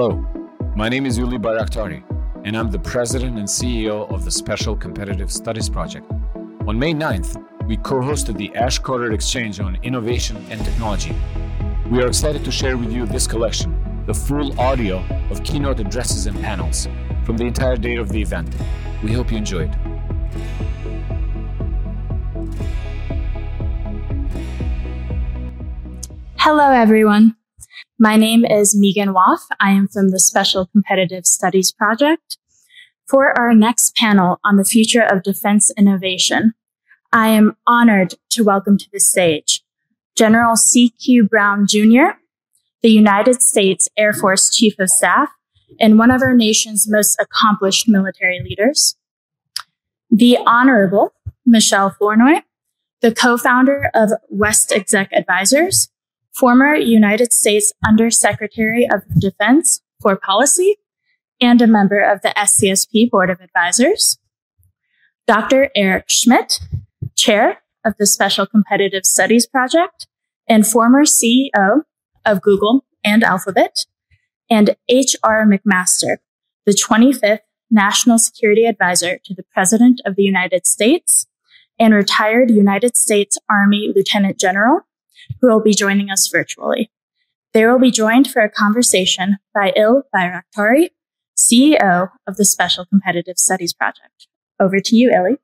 Hello, my name is Ylli Bajraktari, and I'm the president and CEO of the Special Competitive Studies Project. On May 9th, we co hosted the Ash Carter Exchange on Innovation and Technology. We are excited to share with you this collection, the full audio of keynote addresses and panels from the entire day of the event. We hope you enjoyed. Hello, everyone. My name is Megan Waff. I am from the Special Competitive Studies Project. For our next panel on the future of defense innovation, I am honored to welcome to the stage General C.Q. Brown Jr., the United States Air Force Chief of Staff and one of our nation's most accomplished military leaders, the Honorable Michele Flournoy, the co-founder of WestExec Advisors former United States Undersecretary of Defense for Policy and a member of the SCSP Board of Advisors. Dr. Eric Schmidt, Chair of the Special Competitive Studies Project and former CEO of Google and Alphabet, and H.R. McMaster, the 25th National Security Advisor to the President of the United States and retired United States Army Lieutenant General who will be joining us virtually. They will be joined for a conversation by Ylli Bajraktari, CEO of the Special Competitive Studies Project. Over to you, Ylli.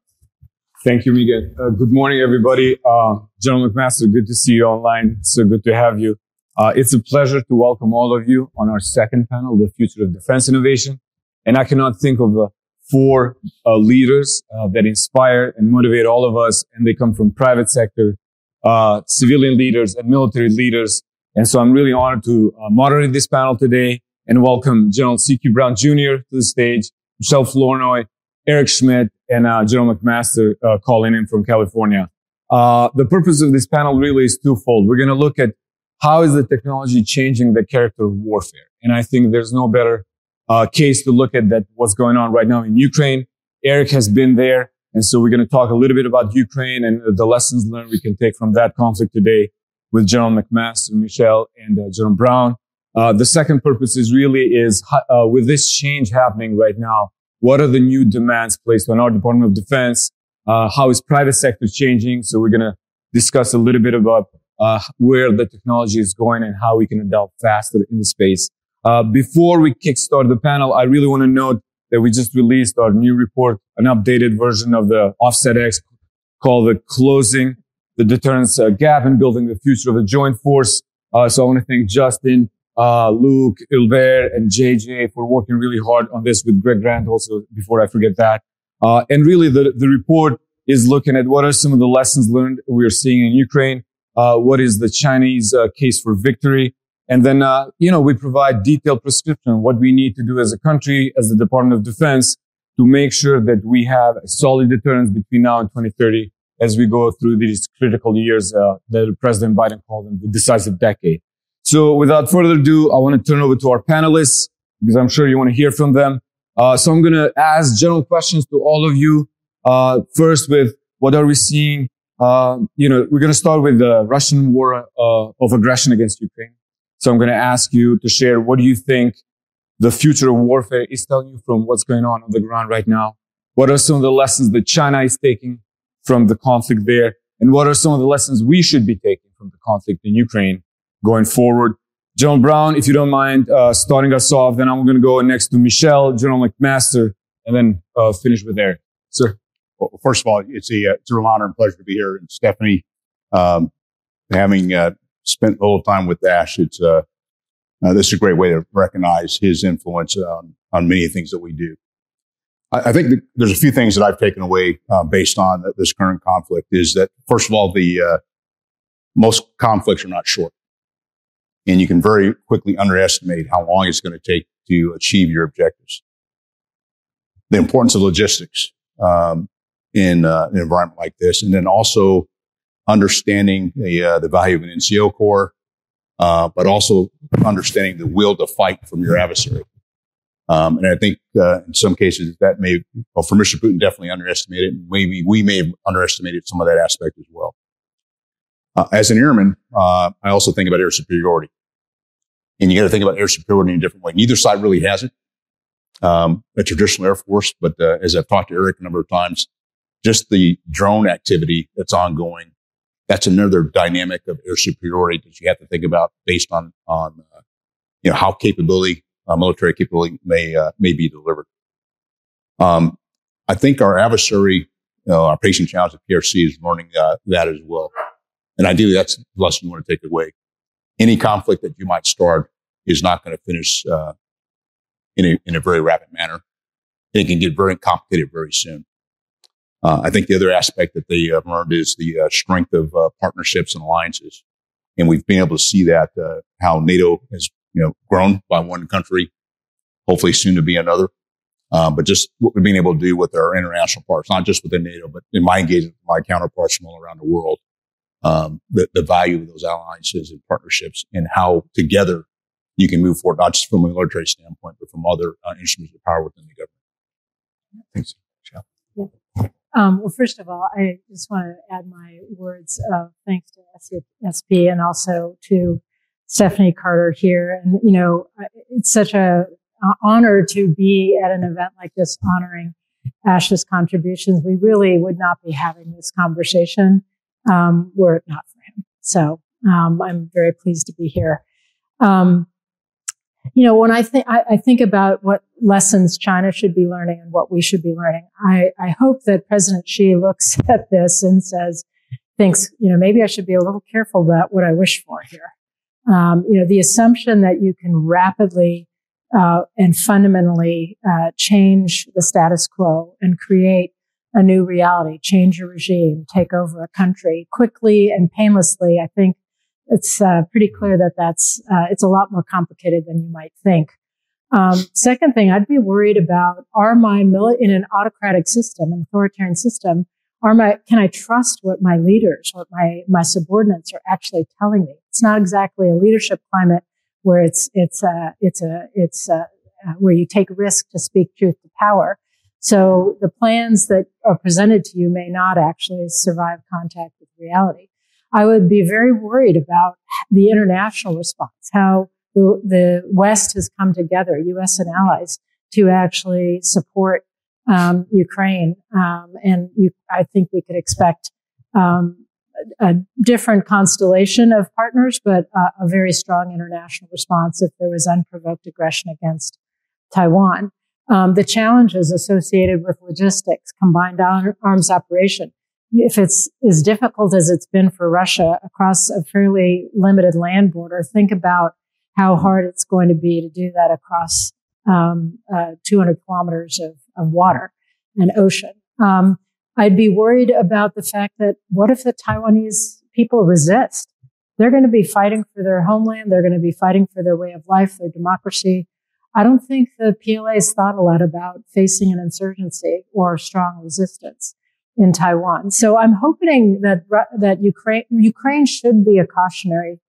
Thank you, Megan. Uh, good morning, everybody. Uh, General McMaster, good to see you online. So good to have you. Uh, it's a pleasure to welcome all of you on our second panel, The Future of Defense Innovation. And I cannot think of uh, four uh, leaders uh, that inspire and motivate all of us. And they come from private sector, uh, civilian leaders and military leaders. And so I'm really honored to uh, moderate this panel today and welcome General C.Q. Brown Jr. to the stage, Michele Flournoy, Eric Schmidt, and uh, General McMaster uh, calling in from California. Uh, the purpose of this panel really is twofold. We're going to look at how is the technology changing the character of warfare, and I think there's no better uh, case to look at that what's going on right now in Ukraine. Eric has been there. And so we're going to talk a little bit about Ukraine and the lessons learned we can take from that conflict today with General McMaster, Michele, and uh, General Brown. Uh, the second purpose is really is uh, with this change happening right now, what are the new demands placed on our Department of Defense? Uh, how is private sector changing? So we're going to discuss a little bit about uh, where the technology is going and how we can adopt faster in the space. Uh, before we kickstart the panel, I really want to note that we just released our new report, an updated version of the Offset X called the Closing the Deterrence uh, Gap and Building the Future of the Joint Force. Uh, so I want to thank Justin, uh, Luke, Ilbert, and JJ for working really hard on this with Greg Grant also before I forget that. Uh, and really the, the report is looking at what are some of the lessons learned we are seeing in Ukraine. Uh, what is the Chinese uh, case for victory? And then, uh, you know, we provide detailed prescription what we need to do as a country, as the Department of Defense to make sure that we have a solid deterrence between now and 2030 as we go through these critical years uh, that President Biden called them the decisive decade. So without further ado, I want to turn over to our panelists because I'm sure you want to hear from them. Uh, so I'm going to ask general questions to all of you. Uh, first with what are we seeing? Uh, you know, we're going to start with the Russian war uh, of aggression against Ukraine. So I'm going to ask you to share what do you think the future of warfare is telling you from what's going on on the ground right now? What are some of the lessons that China is taking from the conflict there? And what are some of the lessons we should be taking from the conflict in Ukraine going forward? General Brown, if you don't mind uh, starting us off, then I'm going to go next to Michele, General McMaster, and then uh, finish with Eric. Sir. Well, first of all, it's a, uh, it's a real honor and pleasure to be here. And Stephanie, um, having uh, spent a little time with Ash. It's uh, uh, this is a great way to recognize his influence on, on many things that we do. I, I think there's a few things that I've taken away uh, based on this current conflict. Is that first of all, the uh, most conflicts are not short, and you can very quickly underestimate how long it's going to take to achieve your objectives. The importance of logistics um, in uh, an environment like this, and then also understanding the, uh, the value of an NCO corps, uh, but also understanding the will to fight from your adversary. Um, and I think uh, in some cases that may, well, for Mr. Putin, definitely underestimated. Maybe we may have underestimated some of that aspect as well. Uh, as an airman, uh, I also think about air superiority. And you got to think about air superiority in a different way. Neither side really has it. Um, a traditional Air Force, but uh, as I've talked to Eric a number of times, just the drone activity that's ongoing, that's another dynamic of air superiority that you have to think about based on on uh, you know how capability, uh, military capability may uh, may be delivered. Um, I think our adversary, you know, our pacing challenge at PRC is learning uh, that as well. And ideally, that's the lesson you want to take away. Any conflict that you might start is not going to finish uh, in, a, in a very rapid manner. It can get very complicated very soon. Uh, I think the other aspect that they have learned is the uh, strength of uh, partnerships and alliances. And we've been able to see that, uh, how NATO has, you know, grown by one country, hopefully soon to be another. Um, but just what we're being able to do with our international partners, not just within NATO, but in my engagement with my counterparts from all around the world, um, the, the value of those alliances and partnerships and how together you can move forward, not just from a military standpoint, but from other uh, instruments of power within the government. Thanks. Um, well, first of all, I just want to add my words of thanks to SP and also to Stephanie Carter here. And, you know, it's such a honor to be at an event like this honoring Ash's contributions. We really would not be having this conversation um, were it not for him. So um, I'm very pleased to be here. Um, you know, when I think I, think about what lessons China should be learning and what we should be learning, I, I hope that President Xi looks at this and says, thinks, you know, maybe I should be a little careful about what I wish for here. Um, you know, the assumption that you can rapidly uh, and fundamentally uh, change the status quo and create a new reality, change a regime, take over a country quickly and painlessly. I think it's uh, pretty clear that that's uh, it's a lot more complicated than you might think. Um, second thing, I'd be worried about are my mili- in an autocratic system, an authoritarian system, are my can I trust what my leaders, what my my subordinates are actually telling me? It's not exactly a leadership climate where it's it's a it's a it's a, uh, where you take risk to speak truth to power. So the plans that are presented to you may not actually survive contact with reality. I would be very worried about the international response, how the, the West has come together, U.S. and allies, to actually support um, Ukraine. Um, and you, I think we could expect um, a, a, different constellation of partners, but uh, a very strong international response if there was unprovoked aggression against Taiwan. Um, the challenges associated with logistics, combined arms operation, if it's as difficult as it's been for Russia across a fairly limited land border, think about how hard it's going to be to do that across um, uh, 200 kilometers of, of, water and ocean. Um, I'd be worried about the fact that what if the Taiwanese people resist? They're going to be fighting for their homeland. They're going to be fighting for their way of life, their democracy. I don't think the PLA has thought a lot about facing an insurgency or strong resistance in Taiwan. So I'm hoping that that Ukraine Ukraine should be a cautionary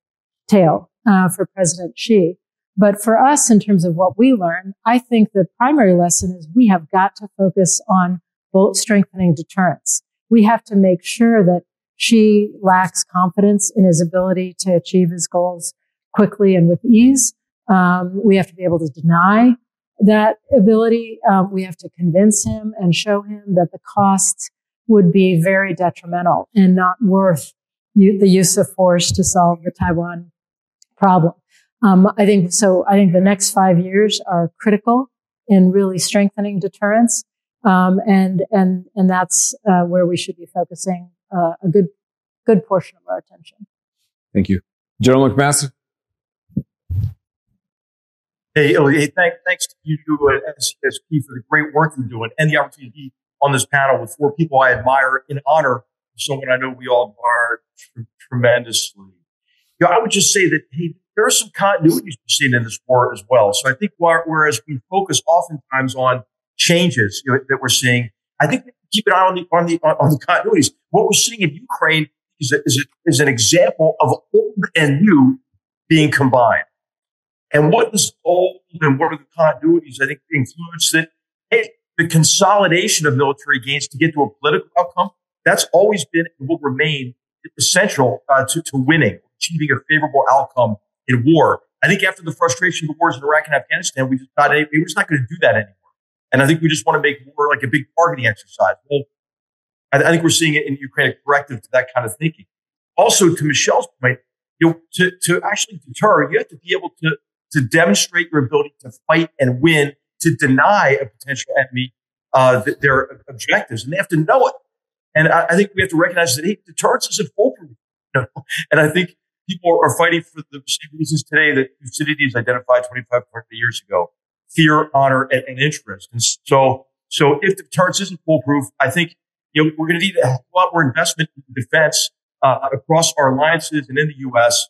tale uh, for President Xi. But for us, in terms of what we learn, I think the primary lesson is we have got to focus on both strengthening deterrence. We have to make sure that Xi lacks confidence in his ability to achieve his goals quickly and with ease. Um, we have to be able to deny that ability. Um, we have to convince him and show him that the costs would be very detrimental and not worth the use of force to solve the Taiwan problem. Um, I think so. I think the next five years are critical in really strengthening deterrence, um, and and and that's uh, where we should be focusing uh, a good good portion of our attention. Thank you, General McMaster. Hey, hey thank, thanks to you as SSP for the great work you're doing and the opportunity on this panel with four people I admire in honor someone I know we all admire tremendously. You know, I would just say that there are some continuities seeing in this war as well. So I think whereas we focus oftentimes on changes you know, that we're seeing, I think keep an eye on the on the on the continuities. What we're seeing in Ukraine is a, is, a, is an example of old and new being combined. And what is old and what are the continuities? I think includes that the consolidation of military gains to get to a political outcome, that's always been and will remain essential uh, to, to winning, achieving a favorable outcome in war. I think after the frustration of the wars in Iraq and Afghanistan, we just thought, hey, we're just not going to do that anymore. And I think we just want to make more like a big targeting exercise. Well, I, I think we're seeing it in Ukraine a corrective to that kind of thinking. Also, to Michele's point, you know, to, to actually deter, you have to be able to, to demonstrate your ability to fight and win, to deny a potential enemy uh, their objectives, and they have to know it. And I, I, think we have to recognize that hey, deterrence isn't foolproof. You know? And I think people are fighting for the same reasons today that Thucydides identified 25, 30 years ago: fear, honor, and, and interest. And so, so if deterrence isn't foolproof, I think you know we're going to need a lot more investment in defense uh, across our alliances and in the U.S.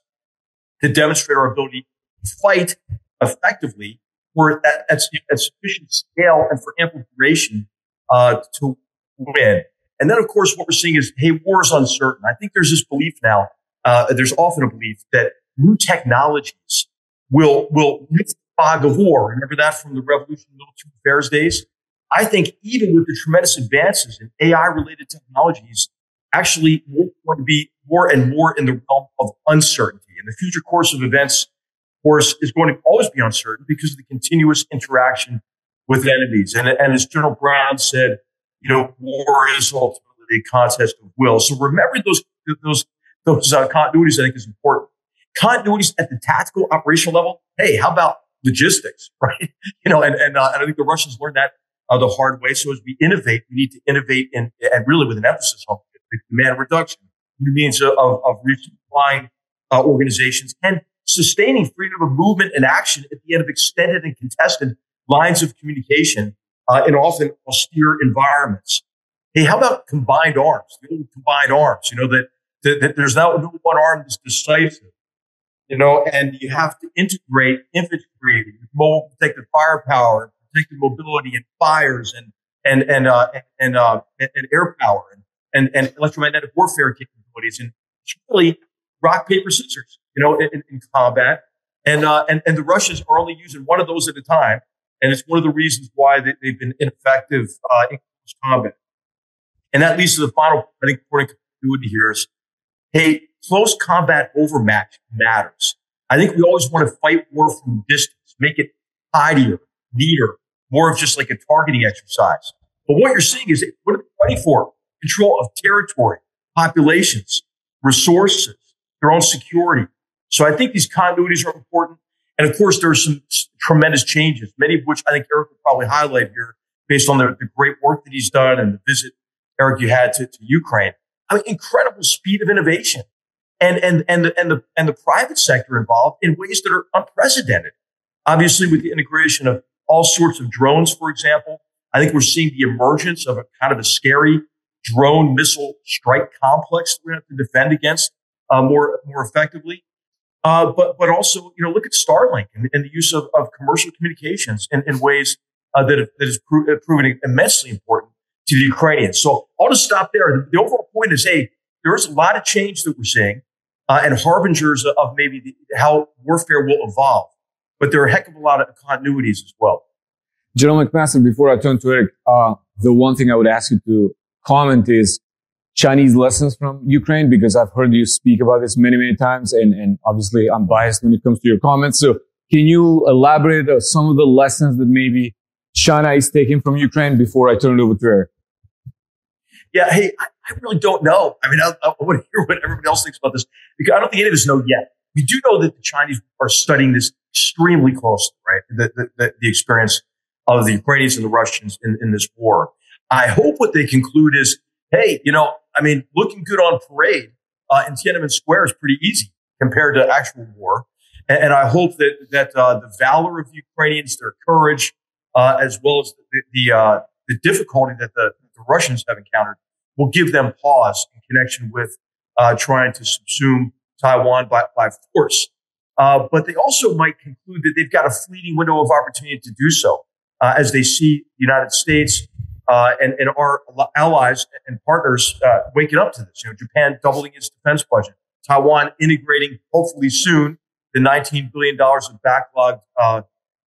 to demonstrate our ability to fight effectively for at, at, at sufficient scale and for ample duration uh, to win. And then, of course, what we're seeing is, hey, war is uncertain. I think there's this belief now. Uh, there's often a belief that new technologies will will lift the fog of war. Remember that from the Revolution Military Affairs days. I think even with the tremendous advances in AI related technologies, actually we're going to be more and more in the realm of uncertainty. And the future course of events, of course, is going to always be uncertain because of the continuous interaction with enemies. And, and as General Brown said, you know, war is ultimately a contest of will. So remember those, those, those uh, continuities I think is important. Continuities at the tactical operational level. Hey, how about logistics, right? You know, and, and, uh, and I think the Russians learned that uh, the hard way. So as we innovate, we need to innovate in, and really with an emphasis on demand reduction, new means of, of resupplying uh, organizations and sustaining freedom of movement and action at the end of extended and contested lines of communication uh, in often austere environments. Hey, how about combined arms? The old combined arms, you know, that, that, that there's not one arm that's decisive, you know, and you have to integrate infantry, with mobile protected firepower, protected mobility and fires and, and, and, uh, and, uh, and, and air power and, and, and electromagnetic warfare capabilities. And it's really rock, paper, scissors, you know, in, in combat. And, uh, and, and the Russians are only using one of those at a time. And it's one of the reasons why they, have been ineffective, uh, in combat. And that leads to the final, I think, important continuity here is, hey, close combat overmatch matters. I think we always want to fight war from distance, make it tidier, neater, more of just like a targeting exercise. But what you're seeing is what are they fighting for? Control of territory, populations, resources, their own security. So I think these continuities are important. And of course, there are some tremendous changes, many of which I think Eric will probably highlight here based on the, the great work that he's done and the visit, Eric, you had to, to Ukraine. I mean, incredible speed of innovation and, and, and the, and the, and the private sector involved in ways that are unprecedented. Obviously, with the integration of all sorts of drones, for example, I think we're seeing the emergence of a kind of a scary drone missile strike complex that we have to defend against uh, more, more effectively. Uh, but but also, you know, look at Starlink and, and the use of, of commercial communications in, in ways uh, that have, that has pro- proven immensely important to the Ukrainians. So I'll just stop there. The overall point is, hey, there is a lot of change that we're seeing, uh, and harbingers of maybe the, how warfare will evolve. But there are a heck of a lot of continuities as well. General McMaster, before I turn to Eric, uh, the one thing I would ask you to comment is Chinese lessons from Ukraine because I've heard you speak about this many, many times. And, and obviously I'm biased when it comes to your comments. So can you elaborate on some of the lessons that maybe China is taking from Ukraine before I turn it over to Eric? Yeah. Hey, I, I really don't know. I mean, I, I want to hear what everybody else thinks about this because I don't think any of us know yet. We do know that the Chinese are studying this extremely closely, right? The, the, the, the experience of the Ukrainians and the Russians in, in this war. I hope what they conclude is, hey, you know, I mean, looking good on parade uh, in Tiananmen Square is pretty easy compared to actual war. And, and I hope that that uh, the valor of the Ukrainians, their courage, uh, as well as the the, uh, the difficulty that the, the, Russians have encountered, will give them pause in connection with uh, trying to subsume Taiwan by, by force. Uh, but they also might conclude that they've got a fleeting window of opportunity to do so as they see the United States uh, and, and our allies and partners uh, waking up to this. You know, Japan doubling its defense budget, Taiwan integrating hopefully soon the $19 billion of backlogged uh,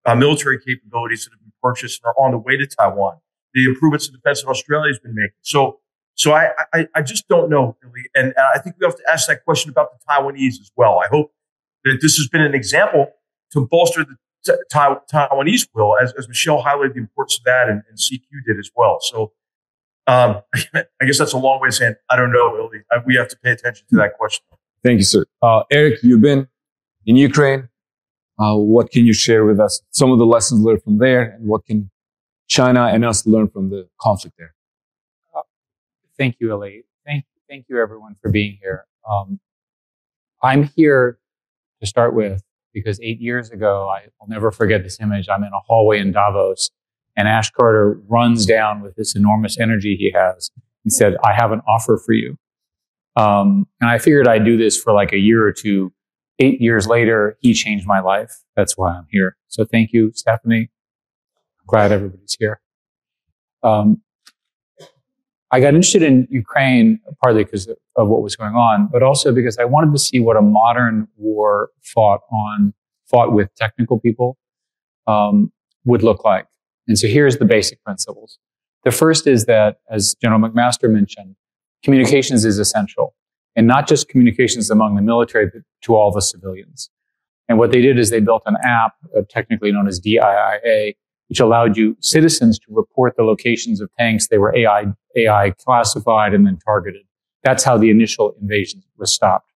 uh, military capabilities that have been purchased and are on the way to Taiwan. The improvements in defense that Australia has been making. So, so I, I, I just don't know really. And I think we have to ask that question about the Taiwanese as well. I hope that this has been an example to bolster the Taiwanese will, as, as Michelle highlighted the importance of that, and, and CQ did as well. So um, I guess that's a long way of saying I don't know, Ylli. We have to pay attention to that question. Thank you, sir. Uh, Eric, you've been in Ukraine. Uh, what can you share with us? Some of the lessons learned from there, and what can China and us learn from the conflict there? Uh, thank you, Ylli. Thank, thank you, everyone, for being here. Um, I'm here to start with because eight years ago, I will never forget this image. I'm in a hallway in Davos, and Ash Carter runs down with this enormous energy he has and said, "I have an offer for you." Um, and I figured I'd do this for like a year or two eight years later, he changed my life. That's why I'm here. So thank you, Stephanie. I'm glad everybody's here. Um, I got interested in Ukraine partly because of what was going on, but also because I wanted to see what a modern war fought on, fought with technical people, um, would look like. And so here's the basic principles. The first is that, as General McMaster mentioned, communications is essential and not just communications among the military, but to all the civilians. And what they did is they built an app, uh, technically known as DIIA, which allowed you citizens to report the locations of tanks. They were AI, AI classified and then targeted. That's how the initial invasion was stopped.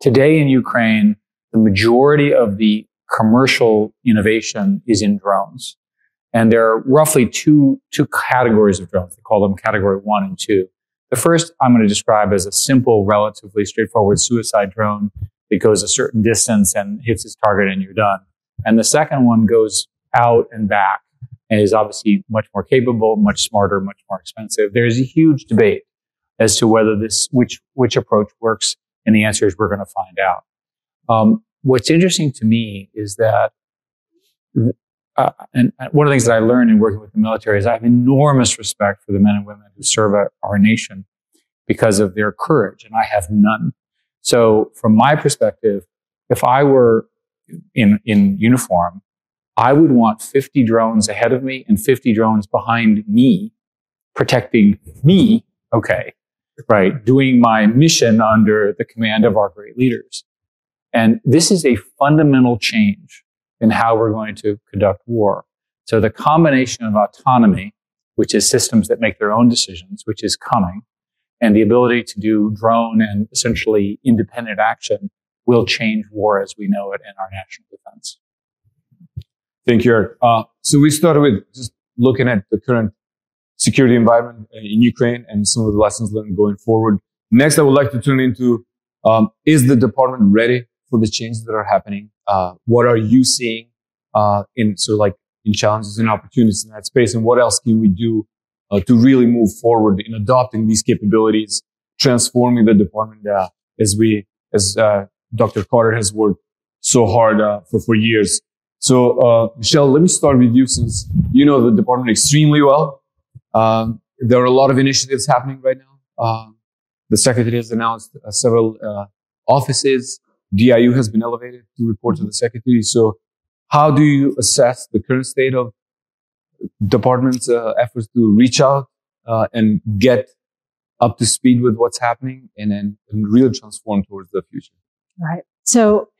Today in Ukraine, the majority of the commercial innovation is in drones. And there are roughly two, two categories of drones. They call them category one and two. The first I'm going to describe as a simple, relatively straightforward suicide drone that goes a certain distance and hits its target and you're done. And the second one goes out and back and is obviously much more capable, much smarter, much more expensive. There's a huge debate as to whether this, which, which approach works. And the answer is we're going to find out. Um, what's interesting to me is that uh, and one of the things that I learned in working with the military is I have enormous respect for the men and women who serve our, our nation because of their courage, and I have none. So, from my perspective, if I were in in uniform, I would want 50 drones ahead of me and 50 drones behind me, protecting me. Okay, right, doing my mission under the command of our great leaders. And this is a fundamental change in how we're going to conduct war. So the combination of autonomy, which is systems that make their own decisions, which is coming, and the ability to do drone and essentially independent action will change war as we know it in our national defense. Thank you, Eric. Uh, so we started with just looking at the current security environment in Ukraine and some of the lessons learned going forward. Next, I would like to turn into um, is the department ready for the changes that are happening? Uh, what are you seeing uh, in sort of like in challenges and opportunities in that space, and what else can we do uh, to really move forward in adopting these capabilities, transforming the department uh, as we as uh, Dr. Carter has worked so hard uh, for for years. So, Michele, let me start with you since you know the department extremely well. Um, there are a lot of initiatives happening right now. the secretary has announced several offices DIU has been elevated to report to the secretary. So how do you assess the current state of department's uh, efforts to reach out uh, and get up to speed with what's happening and then and really transform towards the future? Right. So,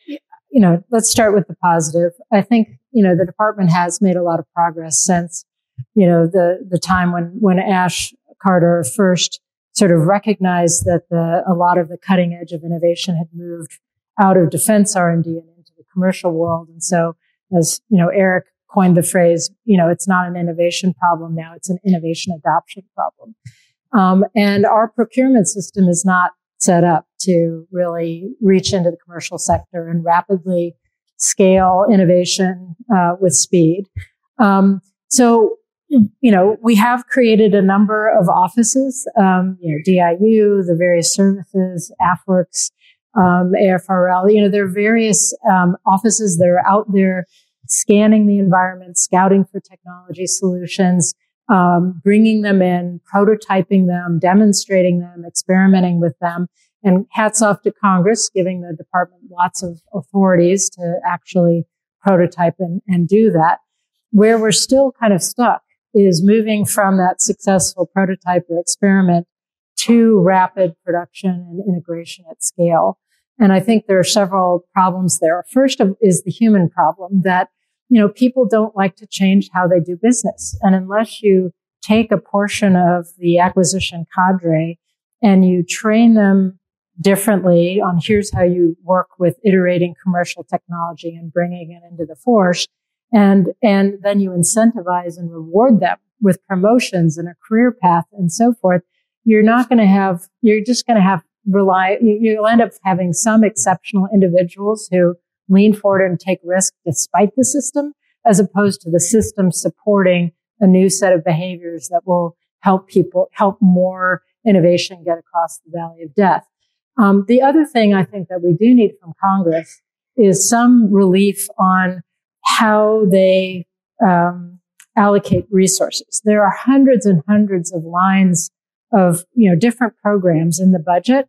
you know, let's start with the positive. I think, you know, the department has made a lot of progress since, you know, the, the time when, when Ash Carter first sort of recognized that the, a lot of the cutting edge of innovation had moved out of defense R&D and into the commercial world. And so as, you know, Eric coined the phrase, you know, it's not an innovation problem now, it's an innovation adoption problem. Um, and our procurement system is not set up to really reach into the commercial sector and rapidly scale innovation uh, with speed. Um, so, you know, we have created a number of offices, um, you know, DIU, the various services, AFWERX, um, AFRL. You know, there are various um, offices that are out there scanning the environment, scouting for technology solutions, um, bringing them in, prototyping them, demonstrating them, experimenting with them. And hats off to Congress, giving the department lots of authorities to actually prototype and, and do that. Where we're still kind of stuck is moving from that successful prototype or experiment to rapid production and integration at scale. And I think there are several problems there. First is the human problem that, you know, people don't like to change how they do business. And unless you take a portion of the acquisition cadre and you train them differently on here's how you work with iterating commercial technology and bringing it into the force. And, and then you incentivize and reward them with promotions and a career path and so forth. You're not going to have, you're just going to have rely, you'll end up having some exceptional individuals who lean forward and take risk despite the system, as opposed to the system supporting a new set of behaviors that will help people, help more innovation get across the valley of death. Um, the other thing I think that we do need from Congress is some relief on how they um, allocate resources. There are hundreds and hundreds of lines of you know different programs in the budget,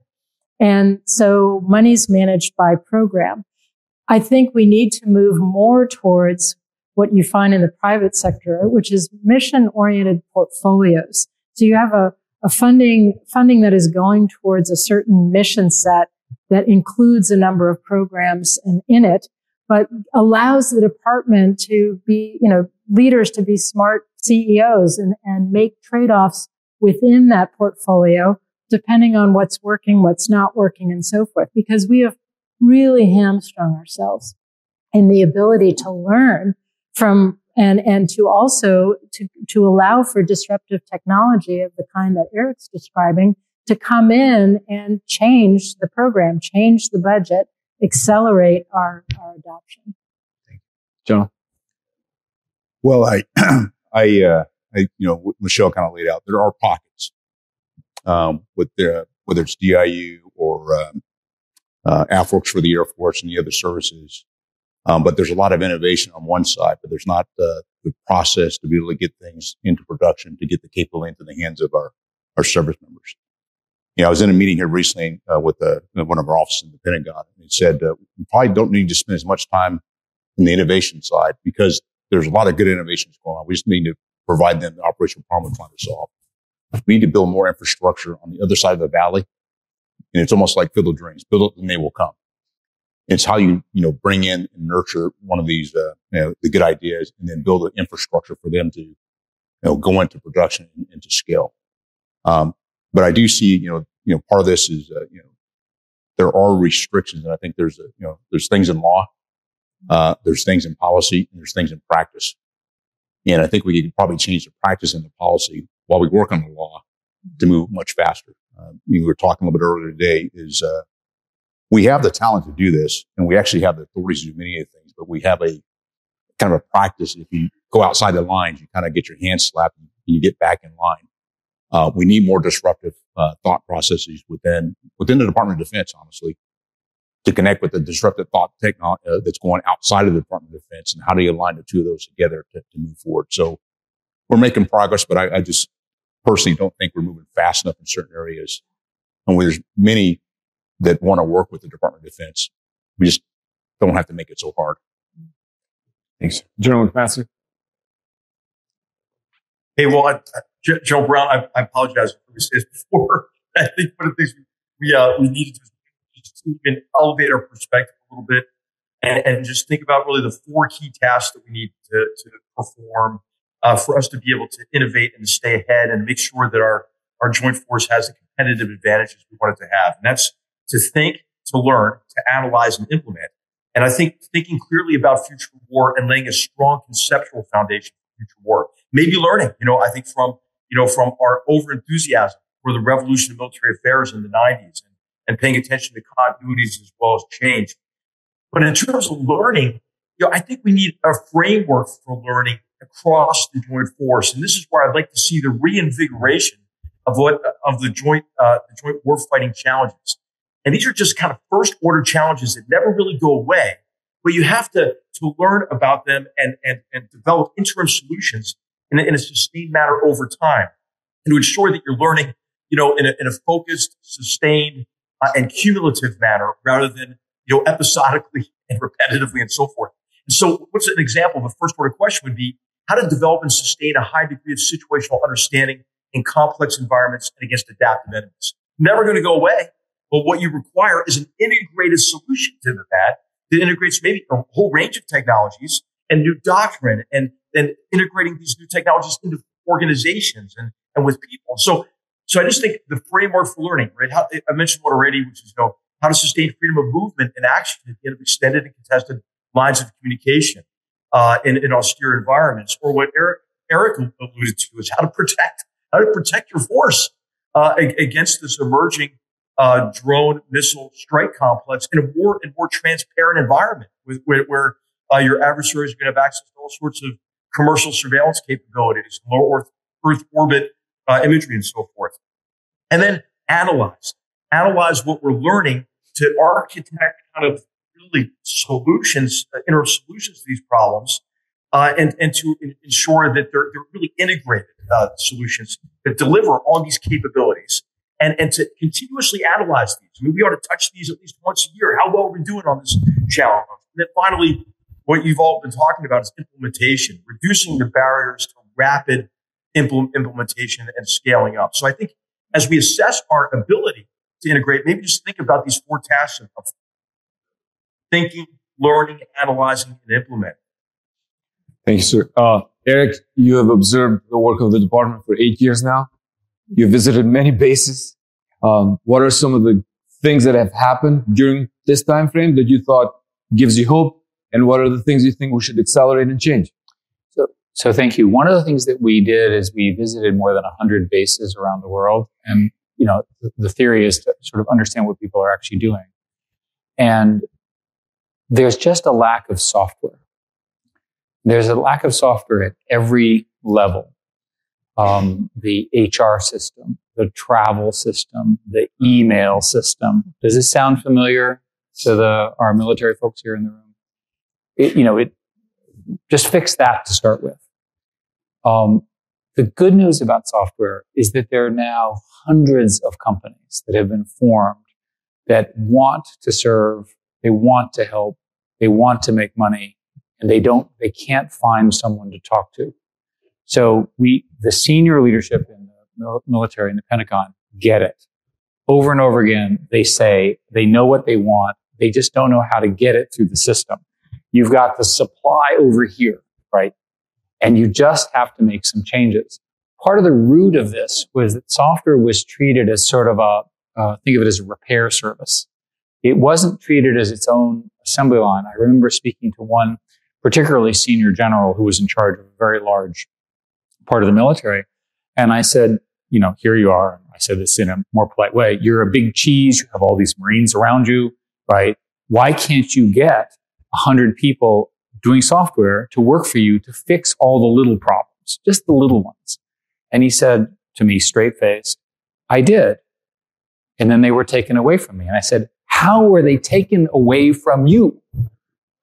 and so money's managed by program. I think we need to move more towards what you find in the private sector, which is mission oriented portfolios. So you have a a funding, funding that is going towards a certain mission set that includes a number of programs in, in it, but allows the department to be, you know, leaders to be smart CEOs and, and make trade-offs within that portfolio, depending on what's working, what's not working, and so forth, because we have really hamstrung ourselves in the ability to learn from and and to also to to allow for disruptive technology of the kind that Eric's describing to come in and change the program, change the budget, accelerate our, our adoption. Thank you john. Well, I, I, uh, I, you know, Michele kind of laid out. There are pockets, um, with the whether it's DIU or um, uh, AFWERX for the Air Force and the other services um, but there's a lot of innovation on one side, but there's not uh, the process to be able to get things into production, to get the capability into the hands of our, our service members. You know, I was in a meeting here recently uh, with uh, one of our offices in the Pentagon, and it said uh, we probably don't need to spend as much time in the innovation side because there's a lot of good innovations going on. We just need to provide them the operational problem we're trying to solve. We need to build more infrastructure on the other side of the valley, and it's almost like Field of Dreams: build it and they will come. It's how you, you know, bring in and nurture one of these, uh, you know, the good ideas and then build an infrastructure for them to, you know, go into production and to scale. Um, but I do see, you know, you know, part of this is, uh, you know, there are restrictions and I think there's, a, you know, there's things in law, uh, there's things in policy and there's things in practice. And I think we could probably change the practice and the policy while we work on the law to move much faster. Uh, we were talking a little bit earlier today is, uh, we have the talent to do this and we actually have the authorities to do many of the things, but we have a kind of a practice. If you go outside the lines, you kind of get your hand slapped and you get back in line. Uh, we need more disruptive uh, thought processes within within the Department of Defense, honestly, to connect with the disruptive thought technology uh, that's going outside of the Department of Defense, and how do you align the two of those together to, to move forward? So we're making progress, but I, I, just personally don't think we're moving fast enough in certain areas. And there's many that want to work with the Department of Defense. We just don't have to make it so hard. Thanks. General McMaster. Hey, well, I, I, Joe Brown, I, I apologize for what we said before. I think one of the things we, uh, we need to do is even elevate our perspective a little bit and, and just think about really the four key tasks that we need to, to perform uh, for us to be able to innovate and stay ahead and make sure that our, our joint force has the competitive advantages we want it to have. And that's to think, to learn, to analyze and implement. And I think thinking clearly about future war and laying a strong conceptual foundation for future war. Maybe learning, you know, I think from, you know, from our over enthusiasm for the revolution of military affairs in the 90s and, and paying attention to continuities as well as change. But in terms of learning, you know, I think we need a framework for learning across the joint force. And this is where I'd like to see the reinvigoration of what, of the joint, uh, the joint warfighting challenges. And these are just kind of first order challenges that never really go away, but you have to, to learn about them and, and, and develop interim solutions in a, in a sustained manner over time and to ensure that you're learning, you know, in a, in a focused, sustained, uh, and cumulative manner rather than, you know, episodically and repetitively and so forth. And so what's an example of a first order question would be how to develop and sustain a high degree of situational understanding in complex environments and against adaptive enemies. Never going to go away But what you require is an integrated solution to that that integrates maybe a whole range of technologies and new doctrine and then integrating these new technologies into organizations and, and with people. So, so I just think the framework for learning, right? How, I mentioned one already, which is, you know, how to sustain freedom of movement and action at the end of extended and contested lines of communication uh, in, in austere environments, or what Eric, Eric alluded to is how to protect how to protect your force uh, against this emerging uh, drone missile strike complex in a more and more transparent environment with, where, where uh, your adversaries are going to have access to all sorts of commercial surveillance capabilities, low Earth, Earth orbit uh, imagery, and so forth. And then analyze, analyze what we're learning to architect kind of really solutions, uh, solutions to these problems, uh, and and to ensure that they're they're really integrated uh, solutions that deliver on these capabilities, and and to continuously analyze these. I mean, we ought to touch these at least once a year. How well we're we doing on this challenge? And then finally, what you've all been talking about is implementation, reducing the barriers to rapid implementation and scaling up. So I think as we assess our ability to integrate, maybe just think about these four tasks of thinking, learning, analyzing, and implementing. Thank you, sir. Uh, Eric, you have observed the work of the department for eight years now. You've visited many bases. Um, what are some of the things that have happened during this time frame that you thought gives you hope and what are the things you think we should accelerate and change? So, so thank you. One of the things that we did is we visited more than 100 bases around the world. And, you know, the, the theory is to sort of understand what people are actually doing. And there's just a lack of software. There's a lack of software at every level. Um, the HR system, the travel system, the email system. Does this sound familiar to the, our military folks here in the room? it, you know, it just fix that to start with. Um, the good news about software is that there are now hundreds of companies that have been formed that want to serve, they want to help, they want to make money, and they don't, they can't find someone to talk to. So we, the senior leadership in the military and the Pentagon get it. Over and over again, they say they know what they want. They just don't know how to get it through the system. You've got the supply over here, right? And you just have to make some changes. Part of the root of this was that software was treated as sort of a, uh, think of it as a repair service. It wasn't treated as its own assembly line. I remember speaking to one particularly senior general who was in charge of a very large part of the military. And I said, you know, here you are. I said this in a more polite way. You're a big cheese. You have all these Marines around you, right? Why can't you get a 100 people doing software to work for you to fix all the little problems, just the little ones. And he said to me straight faced, I did. And then they were taken away from me. And I said, how were they taken away from you?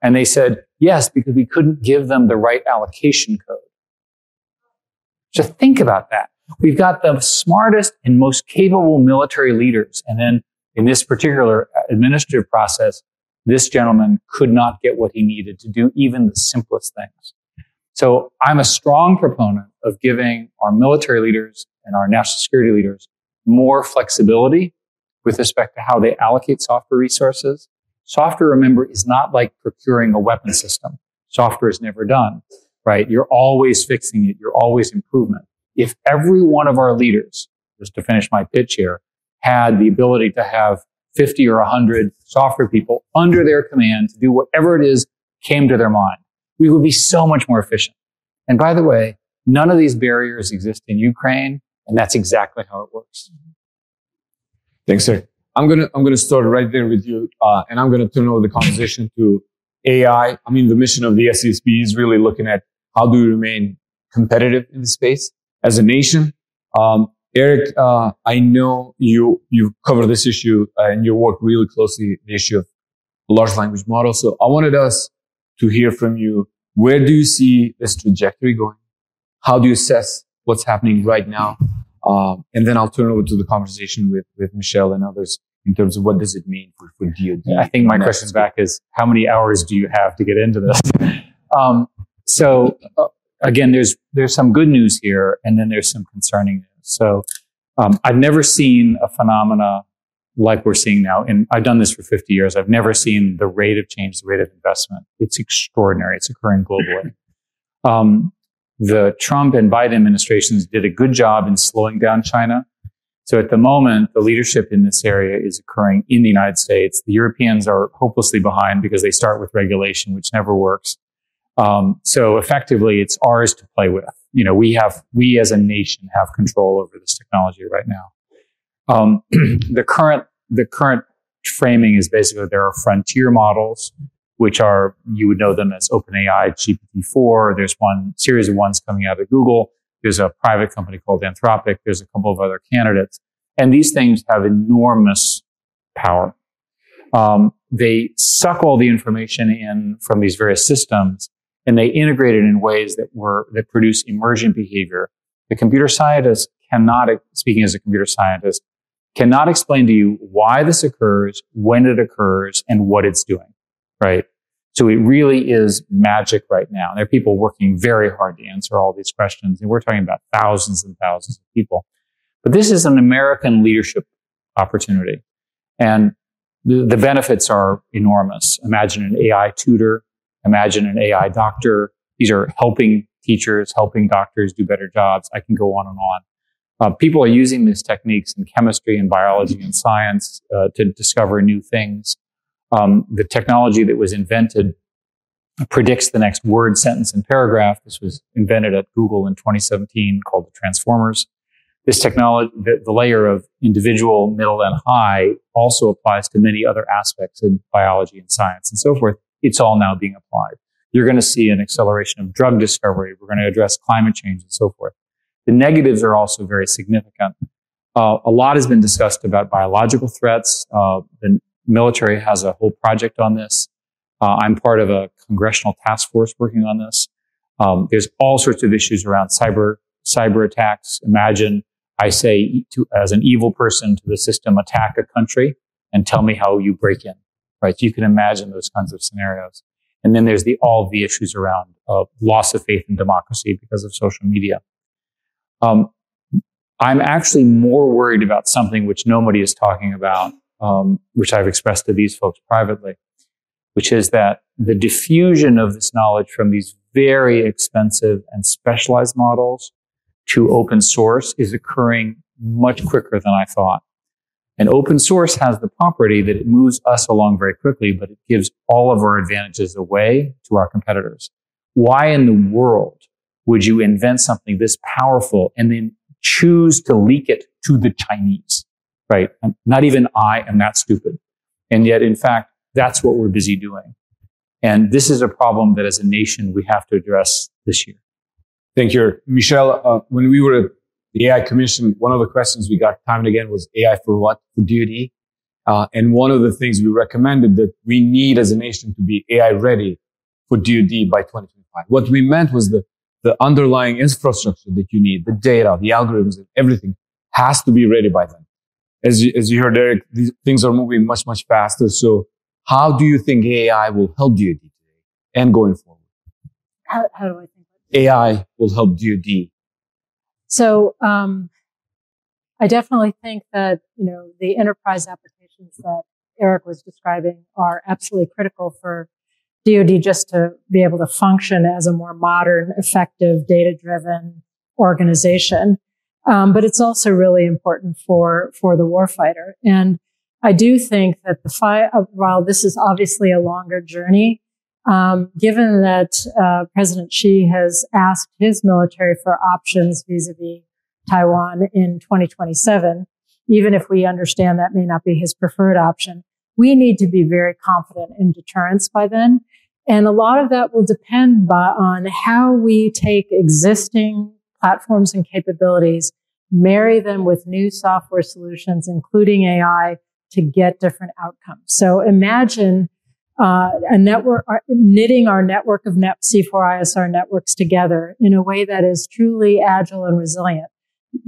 And they said, yes, because we couldn't give them the right allocation code. So think about that. We've got the smartest and most capable military leaders. And then in this particular administrative process, this gentleman could not get what he needed to do even the simplest things. So I'm a strong proponent of giving our military leaders and our national security leaders more flexibility with respect to how they allocate software resources. Software, remember, is not like procuring a weapon system. Software is never done, right? You're always fixing it. You're always improvement. If every one of our leaders, just to finish my pitch here, had the ability to have 50 or 100 software people under their command to do whatever it is came to their mind. We would be so much more efficient. And by the way, none of these barriers exist in Ukraine, and that's exactly how it works. Thanks, sir. I'm gonna I'm gonna start right there with you, uh, and I'm gonna turn over the conversation to AI. I mean, the mission of the SCSP is really looking at how do we remain competitive in the space as a nation. Um, Eric, uh, I know you you cover this issue uh, and you work really closely the issue of large language models. So I wanted us to hear from you. Where do you see this trajectory going? How do you assess what's happening right now? Um, and then I'll turn over to the conversation with with Michele and others in terms of what does it mean for, for DoD. I think my question back is how many hours do you have to get into this? um, so uh, again, there's there's some good news here, and then there's some concerning news. so um, I've never seen a phenomena like we're seeing now. And I've done this for 50 years. I've never seen the rate of change, the rate of investment. It's extraordinary. It's occurring globally. Um, the Trump and Biden administrations did a good job in slowing down China. So at the moment, the leadership in this area is occurring in the United States. The Europeans are hopelessly behind because they start with regulation, which never works. Um, so effectively, it's ours to play with. You know, we have, we as a nation have control over this technology right now. Um, the current, the current framing is basically there are frontier models, which are, you would know them as OpenAI, GPT-4. There's one series of ones coming out of Google. There's a private company called Anthropic. There's a couple of other candidates. And these things have enormous power. Um, they suck all the information in from these various systems and they integrate it in ways that were, that produce emergent behavior. The computer scientist cannot, speaking as a computer scientist, cannot explain to you why this occurs, when it occurs, and what it's doing, right? So it really is magic right now. There are people working very hard to answer all these questions, and we're talking about thousands and thousands of people. But this is an American leadership opportunity, and the, the benefits are enormous. Imagine an AI tutor, imagine an AI doctor. These are helping teachers, helping doctors do better jobs. I can go on and on. Uh, people are using these techniques in chemistry and biology and science uh, to discover new things. Um, the technology that was invented predicts the next word, sentence, and paragraph. This was invented at Google in 2017 called the transformers. This technology, the, the layer of individual, middle, and high also applies to many other aspects in biology and science and so forth. It's all now being applied. You're going to see an acceleration of drug discovery. We're going to address climate change and so forth. The negatives are also very significant. Uh, a lot has been discussed about biological threats. Uh, the military has a whole project on this. Uh, I'm part of a congressional task force working on this. Um, there's all sorts of issues around cyber cyber attacks. Imagine I say to, as an evil person to the system, attack a country and tell me how you break in. Right? You can imagine those kinds of scenarios. And then there's the all the issues around uh, loss of faith in democracy because of social media. Um, I'm actually more worried about something which nobody is talking about, um, which I've expressed to these folks privately, which is that the diffusion of this knowledge from these very expensive and specialized models to open source is occurring much quicker than I thought. And open source has the property that it moves us along very quickly, but it gives all of our advantages away to our competitors. Why in the world would you invent something this powerful and then choose to leak it to the Chinese? Right? Not even I am that stupid. And yet, in fact, that's what we're busy doing. And this is a problem that as a nation we have to address this year. Thank you. Michele, uh, when we were at the AI Commission, one of the questions we got time and again was AI for what? For DoD. Uh, and one of the things we recommended that we need as a nation to be AI ready for DoD by 2025. What we meant was the the underlying infrastructure that you need, the data, the algorithms, everything has to be ready by then. As you, as you heard, Eric, these things are moving much, much faster. So how do you think AI will help DoD today and going forward? How, how do I think? AI will help DoD. So, um, I definitely think that, you know, the enterprise applications that Eric was describing are absolutely critical for DoD just to be able to function as a more modern, effective, data driven organization. Um, but it's also really important for, for the warfighter. And I do think that the uh, while this is obviously a longer journey, um, given that uh, President Xi has asked his military for options vis-a-vis Taiwan in 2027, even if we understand that may not be his preferred option, we need to be very confident in deterrence by then. And a lot of that will depend by, on how we take existing platforms and capabilities, marry them with new software solutions, including AI, to get different outcomes. So imagine uh, a network uh, knitting our network of net C4ISR networks together in a way that is truly agile and resilient,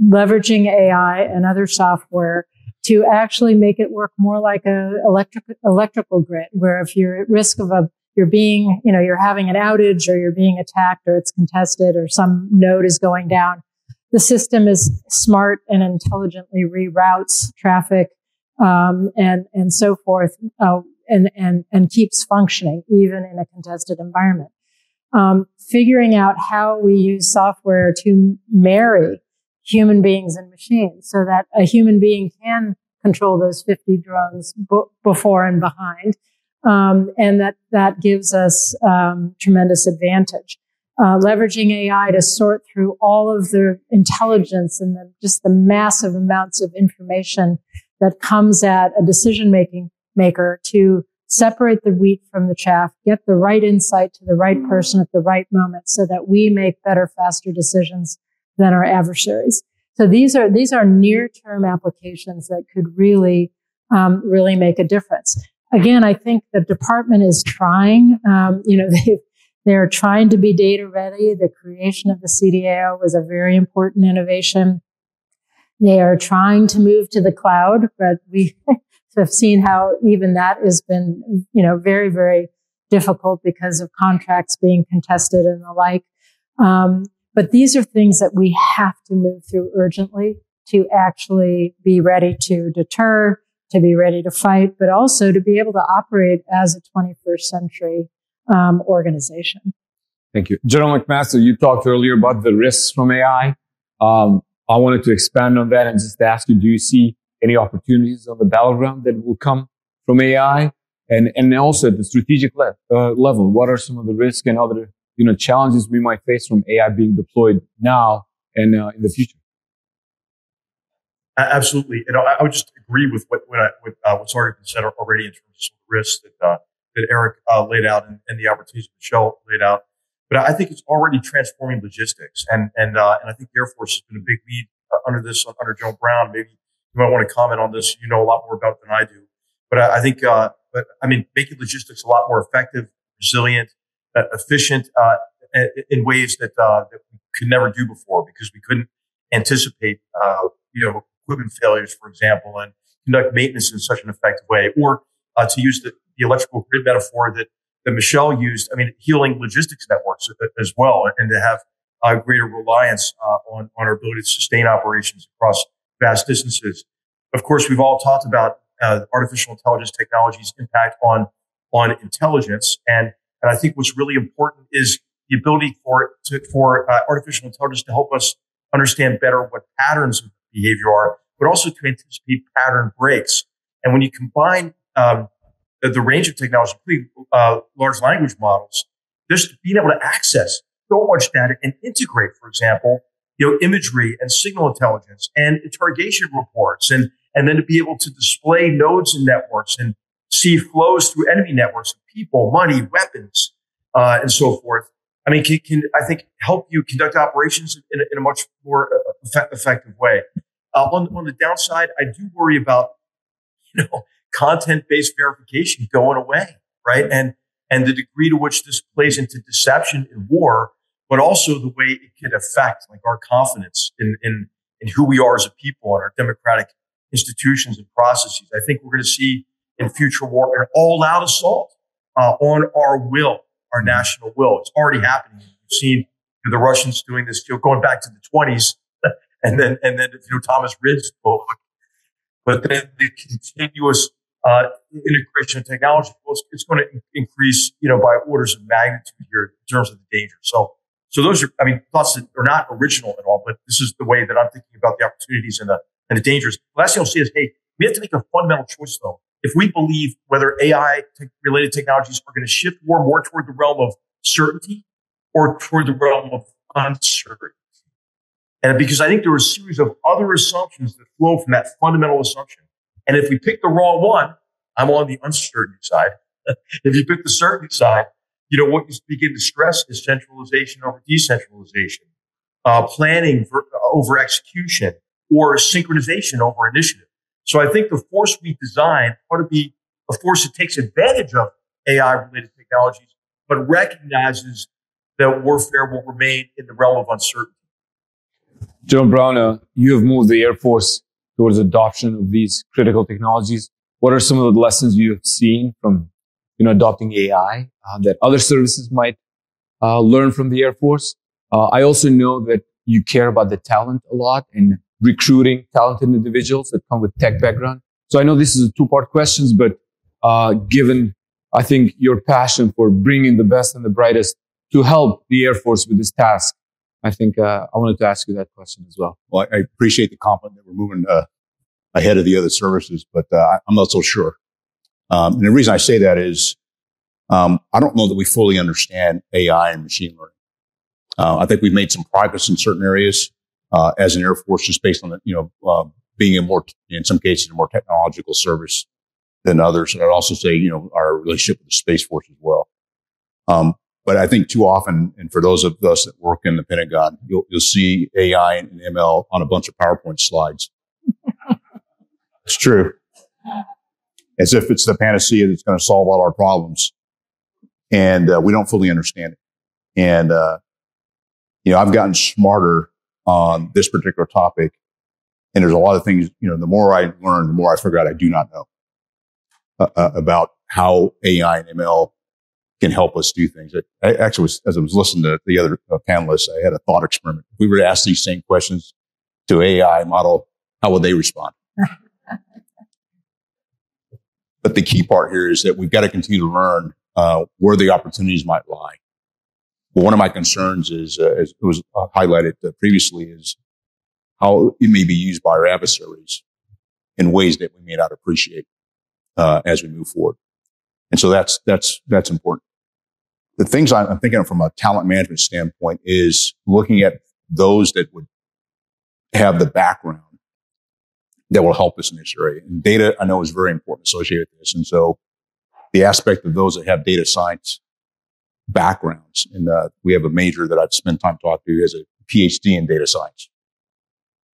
leveraging AI and other software to actually make it work more like a electric, electrical grid, where if you're at risk of a you're being, you know, you're having an outage or you're being attacked or it's contested or some node is going down. The system is smart and intelligently reroutes traffic um, and and so forth, uh, and and and keeps functioning even in a contested environment. Um, figuring out how we use software to marry human beings and machines so that a human being can control those 50 drones b- before and behind. Um, and that, that gives us um, tremendous advantage. Uh, leveraging AI to sort through all of the intelligence and the, just the massive amounts of information that comes at a decision making maker to separate the wheat from the chaff, get the right insight to the right person at the right moment so that we make better, faster decisions than our adversaries. So these are, these are near term applications that could really, um, really make a difference. Again, I think the department is trying, um, you know, they, they're trying to be data ready. The creation of the CDAO was a very important innovation. They are trying to move to the cloud, but we have seen how even that has been, you know, very, very difficult because of contracts being contested and the like. Um, but these are things that we have to move through urgently to actually be ready to deter, to be ready to fight, but also to be able to operate as a 21st century um, organization. Thank you. General McMaster, you talked earlier about the risks from AI. Um, I wanted to expand on that and just ask you, do you see any opportunities on the battleground that will come from AI? And, and also at the strategic le- uh, level, what are some of the risks and other you know, challenges we might face from AI being deployed now and uh, in the future. Absolutely, and I, I would just agree with what what, I, what uh, what's already been said already in terms of some risks that uh, that Eric uh, laid out and, and, the opportunities Michele laid out. But I think it's already transforming logistics, and and uh, and I think the Air Force has been a big lead uh, under this under General Brown. Maybe you might want to comment on this. You know a lot more about than I do, but I, I think, uh, but I mean, making logistics a lot more effective, resilient, efficient uh, in ways that, uh, that we could never do before because we couldn't anticipate, uh, you know, equipment failures, for example, and conduct maintenance in such an effective way. Or uh, to use the, the, electrical grid metaphor that, that Michele used, I mean, healing logistics networks as well, and to have uh, greater reliance on, on our ability to sustain operations across vast distances. Of course, we've all talked about artificial intelligence technologies' impact on on intelligence and and I think what's really important is the ability for to, for uh, artificial intelligence to help us understand better what patterns of behavior are, but also to anticipate pattern breaks. And when you combine um, the, the, range of technology, including uh, large language models, just being able to access so much data and integrate, for example, you know, imagery and signal intelligence and interrogation reports, and and then to be able to display nodes and networks and see flows through enemy networks of people, money, weapons, uh, and so forth. I mean, can, can, I think help you conduct operations in a, in a much more uh, effective way. Uh, on, on the downside, I do worry about, you know, content-based verification going away, right? And, and the degree to which this plays into deception in war, but also the way it can affect like our confidence in, in, in who we are as a people and our democratic institutions and processes. I think we're going to see in future war an all out assault uh, on our will, our national will. It's already happening. We've seen you know, the Russians doing this, you know, going back to the 20s and then, and then, you know, Thomas Rid's book, but then the continuous, uh, integration of technology, well, it's, it's, going to increase, you know, by orders of magnitude here in terms of the danger. So, so those are, I mean, thoughts that are not original at all, but this is the way that I'm thinking about the opportunities and the, and the dangers. Last thing I'll say is, hey, we have to make a fundamental choice though if we believe whether AI related technologies are going to shift more toward the realm of certainty or toward the realm of uncertainty. And because I think there are a series of other assumptions that flow from that fundamental assumption. And if we pick the wrong one, I'm on the uncertainty side. if you pick the certainty side, you know, what you begin to stress is centralization over decentralization, uh, planning for, uh, over execution, or synchronization over initiative. So I think the force we design ought to be a force that takes advantage of AI related technologies, but recognizes that warfare will remain in the realm of uncertainty. John Brown, uh, you have moved the Air Force towards adoption of these critical technologies. What are some of the lessons you have seen from, you know, adopting AI uh, that other services might uh, learn from the Air Force? Uh, I also know that you care about the talent a lot and recruiting talented individuals that come with tech background. So I know this is a two part questions, but uh, given I think your passion for bringing the best and the brightest to help the Air Force with this task, I think uh, I wanted to ask you that question as well. Well, I appreciate the compliment that we're moving uh, ahead of the other services, but uh, I'm not so sure. Um, and the reason I say that is um, I don't know that we fully understand AI and machine learning. Uh, I think we've made some progress in certain areas uh, as an Air Force, just based on the, you know uh, being a more, in some cases, a more technological service than others. And I'd also say, you know, our relationship with the Space Force as well. Um, but I think too often, and for those of us that work in the Pentagon, you'll, you'll see AI and ML on a bunch of PowerPoint slides. it's true. As if it's the panacea that's going to solve all our problems. And uh, we don't fully understand it. And, uh, you know, I've gotten smarter on this particular topic. And there's a lot of things, you know, the more I learn, the more I figure out I do not know uh, uh about how AI and ML can help us do things. I actually was, as I was listening to the other uh, panelists, I had a thought experiment. If we were to ask these same questions to AI model, how would they respond? but the key part here is that we've got to continue to learn uh, where the opportunities might lie. Well, one of my concerns is, uh, as it was uh, highlighted uh, previously, is how it may be used by our adversaries in ways that we may not appreciate uh, as we move forward. And so that's that's that's important the things I'm thinking of from a talent management standpoint is looking at those that would have the background that will help us in this area. And data, I know, is very important associated with this. And so the aspect of those that have data science backgrounds, and we have a major that I've spent time talking to has a PhD in data science.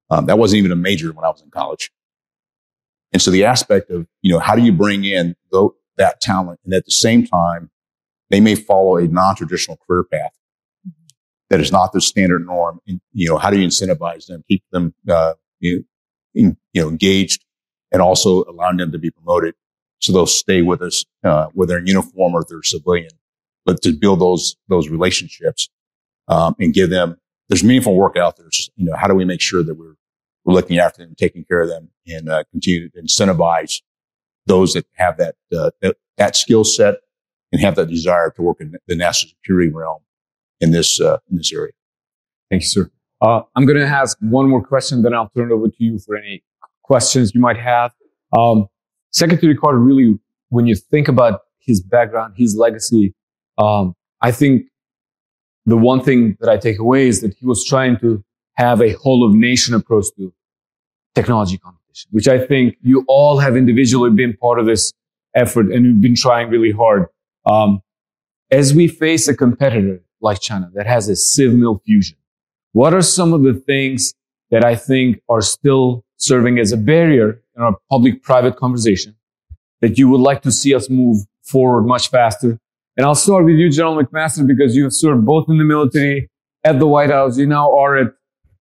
Um, that wasn't even a major when I was in college. And so the aspect of, you know, how do you bring in that talent and at the same time they may follow a non-traditional career path that is not the standard norm. And, you know, how do you incentivize them, keep them, uh, you, know, you know, engaged and also allowing them to be promoted so they'll stay with us, uh, whether in uniform or they're civilian, but to build those, those relationships, um, and give them, there's meaningful work out there. You know, how do we make sure that we're, we're looking after them, taking care of them and, uh, continue to incentivize those that have that, uh, that, that skill set and have that desire to work in the national security realm in this uh, in this area. Thank you, sir. Uh, I'm going to ask one more question, then I'll turn it over to you for any questions you might have. Um, Secretary Carter, really, when you think about his background, his legacy, um, I think the one thing that I take away is that he was trying to have a whole of nation approach to technology competition, which I think you all have individually been part of this effort and you've been trying really hard. Um, as we face a competitor like China that has a civil fusion, what are some of the things that I think are still serving as a barrier in our public-private conversation that you would like to see us move forward much faster? And I'll start with you, General McMaster, because you have served both in the military at the White House. You now are at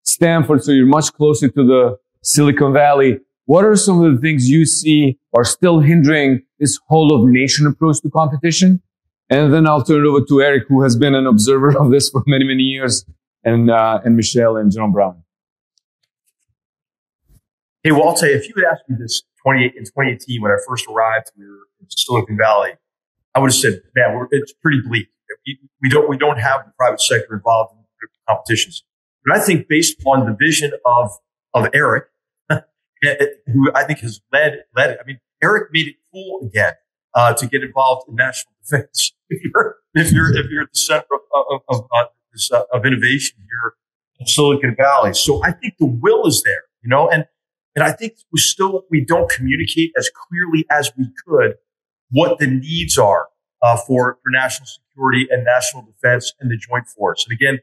Stanford, so you're much closer to the Silicon Valley. What are some of the things you see are still hindering this whole of nation approach to competition? And then I'll turn it over to Eric, who has been an observer of this for many, many years, and, uh, and Michele and John Brown. Hey, you, if you had asked me this 20, in 2018 when I first arrived here in Silicon Valley, I would have said, man, it's pretty bleak. We don't, we don't have the private sector involved in competitions. But I think based on the vision of, of Eric who I think has led led it. I mean, Eric made it cool again uh, to get involved in national defense. If you're if you're if you're at the center of of, of, uh, uh, of innovation here in Silicon Valley, so I think the will is there, you know, and and I think we still we don't communicate as clearly as we could what the needs are uh, for for national security and national defense and the joint force. And again,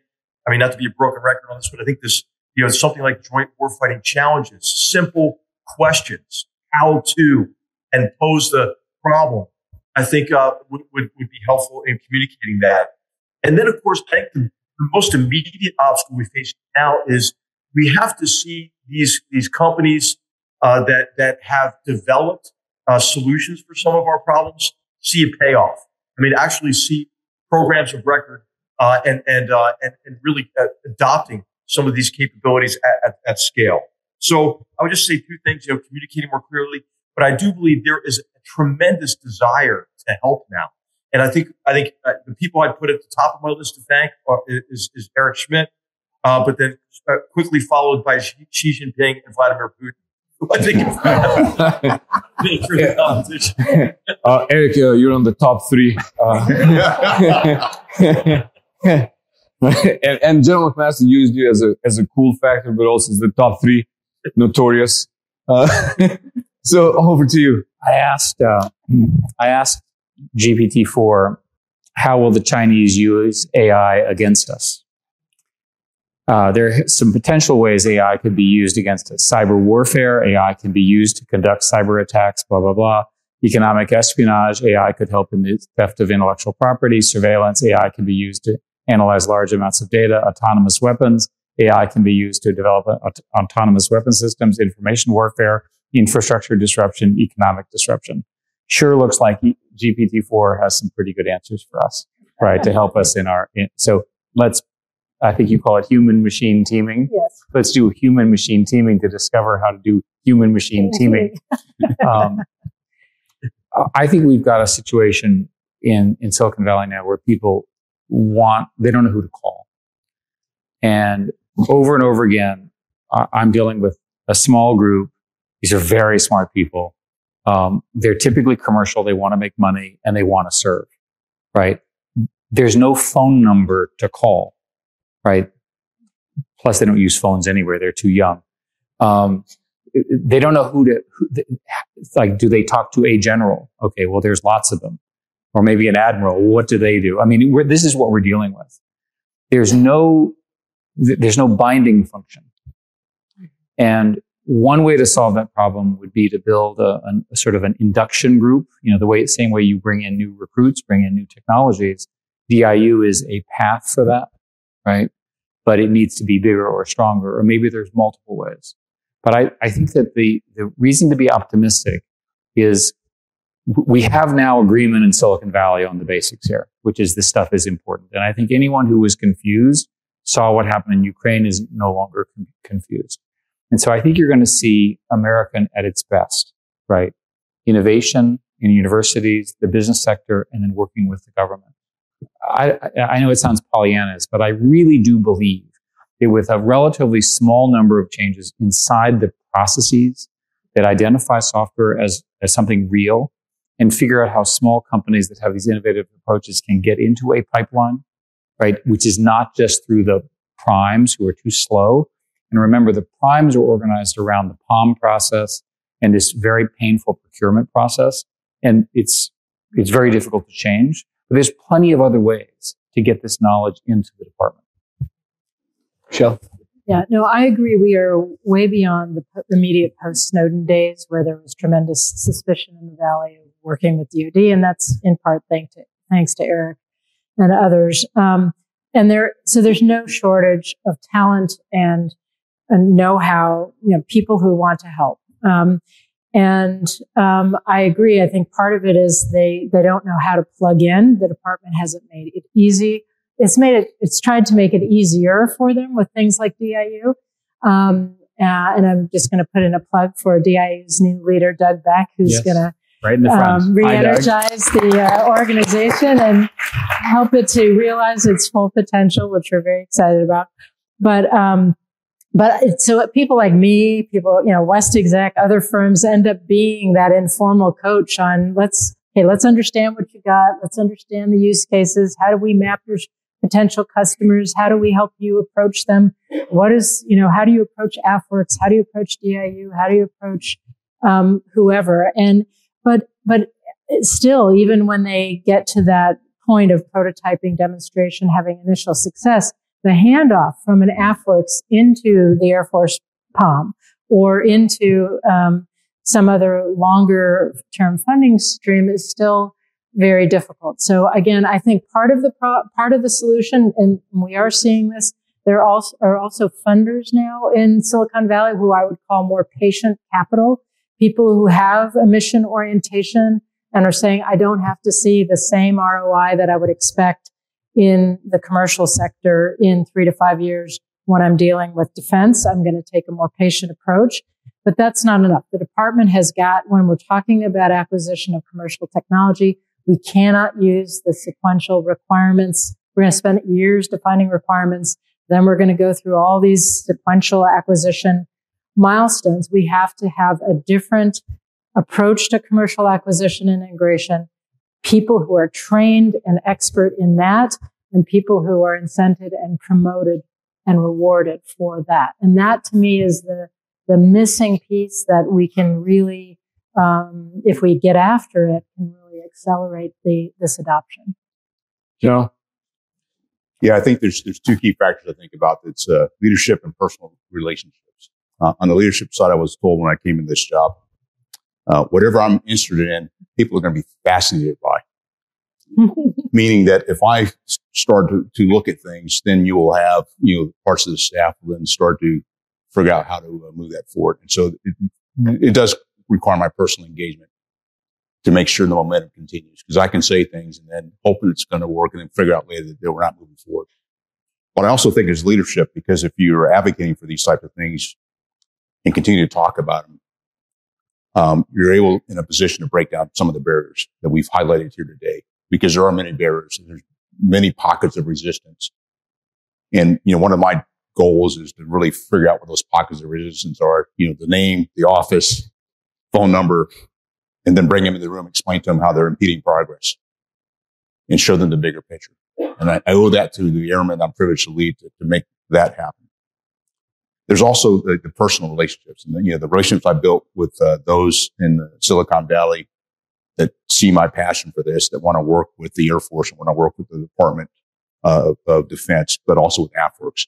I mean, not to be a broken record on this, but I think this you know, something like joint warfighting challenges, simple questions, how to, and pose the problem. I think uh, would, would, would be helpful in communicating that. And then, of course, I think the, the most immediate obstacle we face now is we have to see these these companies uh, that that have developed uh, solutions for some of our problems see a payoff. I mean, actually see programs of record uh, and and, uh, and, and really uh, adopting some of these capabilities at, at, at scale. So I would just say two things, you know, communicating more clearly, but I do believe there is a tremendous desire to help now. And I think, I think uh, the people I'd put at the top of my list to thank are, is, is Eric Schmidt, uh, but then quickly followed by Xi Jinping and Vladimir Putin. I think it's competition. Uh, Eric, uh, you're on the top three. Uh, and, and General McMaster used you as a as a cool factor, but also as the top three notorious. Uh, so over to you. I asked uh, I asked GPT four, how will the Chinese use AI against us? Uh, there are some potential ways AI could be used against. Cyber warfare, AI can be used to conduct cyber attacks, blah, blah, blah. Economic espionage, AI could help in the theft of intellectual property. Surveillance, AI can be used to analyze large amounts of data. Autonomous weapons, AI can be used to develop autonomous weapon systems, information warfare, infrastructure disruption, economic disruption. Sure looks like GPT-4 has some pretty good answers for us, right? to help us in our, in, so let's I think you call it human machine teaming. Yes. Let's do human machine teaming to discover how to do human machine teaming. um, I think we've got a situation in, in Silicon Valley now where people want, they don't know who to call. And over and over again, I'm dealing with a small group. These are very smart people. Um, they're typically commercial. They want to make money and they want to serve, right? There's no phone number to call right? Plus, they don't use phones anywhere; they're too young. Um, they don't know who to who, like. Do they talk to a general? Okay, well, there's lots of them, or maybe an admiral. What do they do? I mean, this is what we're dealing with. There's no there's no binding function, and one way to solve that problem would be to build a, a, a, sort of an induction group. You know, the way, same way you bring in new recruits, bring in new technologies. DIU is a path for that right? But it needs to be bigger or stronger, or maybe there's multiple ways. But I, I think that the, the reason to be optimistic is we have now agreement in Silicon Valley on the basics here, which is this stuff is important. And I think anyone who was confused saw what happened in Ukraine is no longer con- confused. And so I think you're going to see American at its best, right? Innovation in universities, the business sector, and then working with the government. I, I know it sounds Pollyannish, but I really do believe that with a relatively small number of changes inside the processes that identify software as, as something real and figure out how small companies that have these innovative approaches can get into a pipeline, right? Which is not just through the primes who are too slow. And remember, the primes are organized around the POM process and this very painful procurement process. And it's, it's very difficult to change. But there's plenty of other ways to get this knowledge into the department. Michele? Yeah, no, I agree. We are way beyond the immediate post Snowden days where there was tremendous suspicion in the Valley of working with DoD, and that's in part thanks to, thanks to Eric and others. Um, and there, so there's no shortage of talent and, and know-how, you know, people who want to help. Um, and um, I agree. I think part of it is they they don't know how to plug in. The department hasn't made it easy. It's made it. It's tried to make it easier for them with things like DIU. Um, uh, and I'm just going to put in a plug for DIU's new leader, Doug Beck, who's yes. going to right um, re-energize Hi, the uh, organization and help it to realize its full potential, which we're very excited about. But um, but so people like me, people, you know, WestExec, other firms end up being that informal coach on let's, hey, let's understand what you got. Let's understand the use cases. How do we map your potential customers? How do we help you approach them? What is, you know, how do you approach AFWERX? How do you approach DIU? How do you approach, um, whoever? And, but, but still, even when they get to that point of prototyping, demonstration, having initial success, the handoff from an AFWERX into the Air Force POM or into um, some other longer term funding stream is still very difficult. So again, I think part of the pro- part of the solution, and we are seeing this, there also are also funders now in Silicon Valley who I would call more patient capital, people who have a mission orientation and are saying, I don't have to see the same ROI that I would expect in the commercial sector in three to five years when I'm dealing with defense. I'm going to take a more patient approach. But that's not enough. The department has got, when we're talking about acquisition of commercial technology, we cannot use the sequential requirements. We're going to spend years defining requirements. Then we're going to go through all these sequential acquisition milestones. We have to have a different approach to commercial acquisition and integration. People who are trained and expert in that and people who are incented and promoted and rewarded for that. And that to me is the, the missing piece that we can really, um, if we get after it, can really accelerate the, this adoption. Joe? Yeah, I think there's there's two key factors I think about. It's uh, leadership and personal relationships. Uh, on the leadership side, I was told when I came in this job, uh, whatever I'm interested in, people are going to be fascinated by. Meaning that if I start to, to, look at things, then you will have you know parts of the staff will then start to figure out how to uh, move that forward. And so it, it does require my personal engagement to make sure the momentum continues. Because I can say things and then hoping it's going to work and then figure out later that we're not moving forward. But I also think is leadership because if you're advocating for these types of things and continue to talk about them, um, you're able in a position to break down some of the barriers that we've highlighted here today because there are many barriers there's many pockets of resistance. And, you know, one of my goals is to really figure out what those pockets of resistance are, you know, the name, the office, phone number, and then bring them in the room, explain to them how they're impeding progress and show them the bigger picture. And I, I owe that to the airmen I'm privileged to lead to, to make that happen. There's also the, the personal relationships and the, you know, the relationships I built with uh, those in the Silicon Valley that see my passion for this, that want to work with the Air Force and want to work with the Department uh, of Defense, but also with AFWERX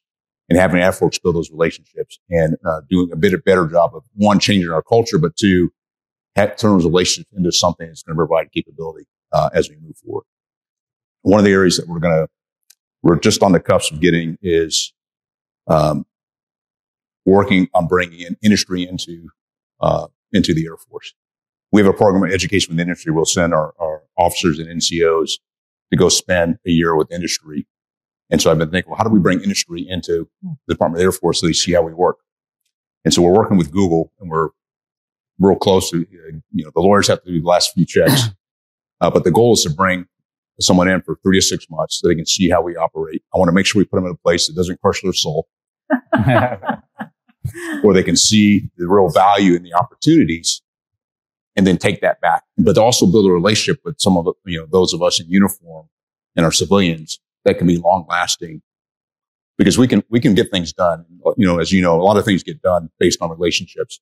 and having AFWERX build those relationships and uh, doing a bit of better job of one, changing our culture, but two, turn those relationships into something that's going to provide capability uh, as we move forward. One of the areas that we're going to, we're just on the cusp of getting is um, working on bringing in industry into uh, into the Air Force. We have a program of education with industry. We'll send our, our officers and NCOs to go spend a year with industry. And so I've been thinking, well, how do we bring industry into the Department of the Air Force so they see how we work? And so we're working with Google and we're real close to, you know, the lawyers have to do the last few checks. Uh, but the goal is to bring someone in for three to six months so they can see how we operate. I want to make sure we put them in a place that doesn't crush their soul. or they can see the real value in the opportunities and then take that back. But also build a relationship with some of you know, those of us in uniform and our civilians that can be long lasting because we can, we can get things done. You know, as you know, a lot of things get done based on relationships.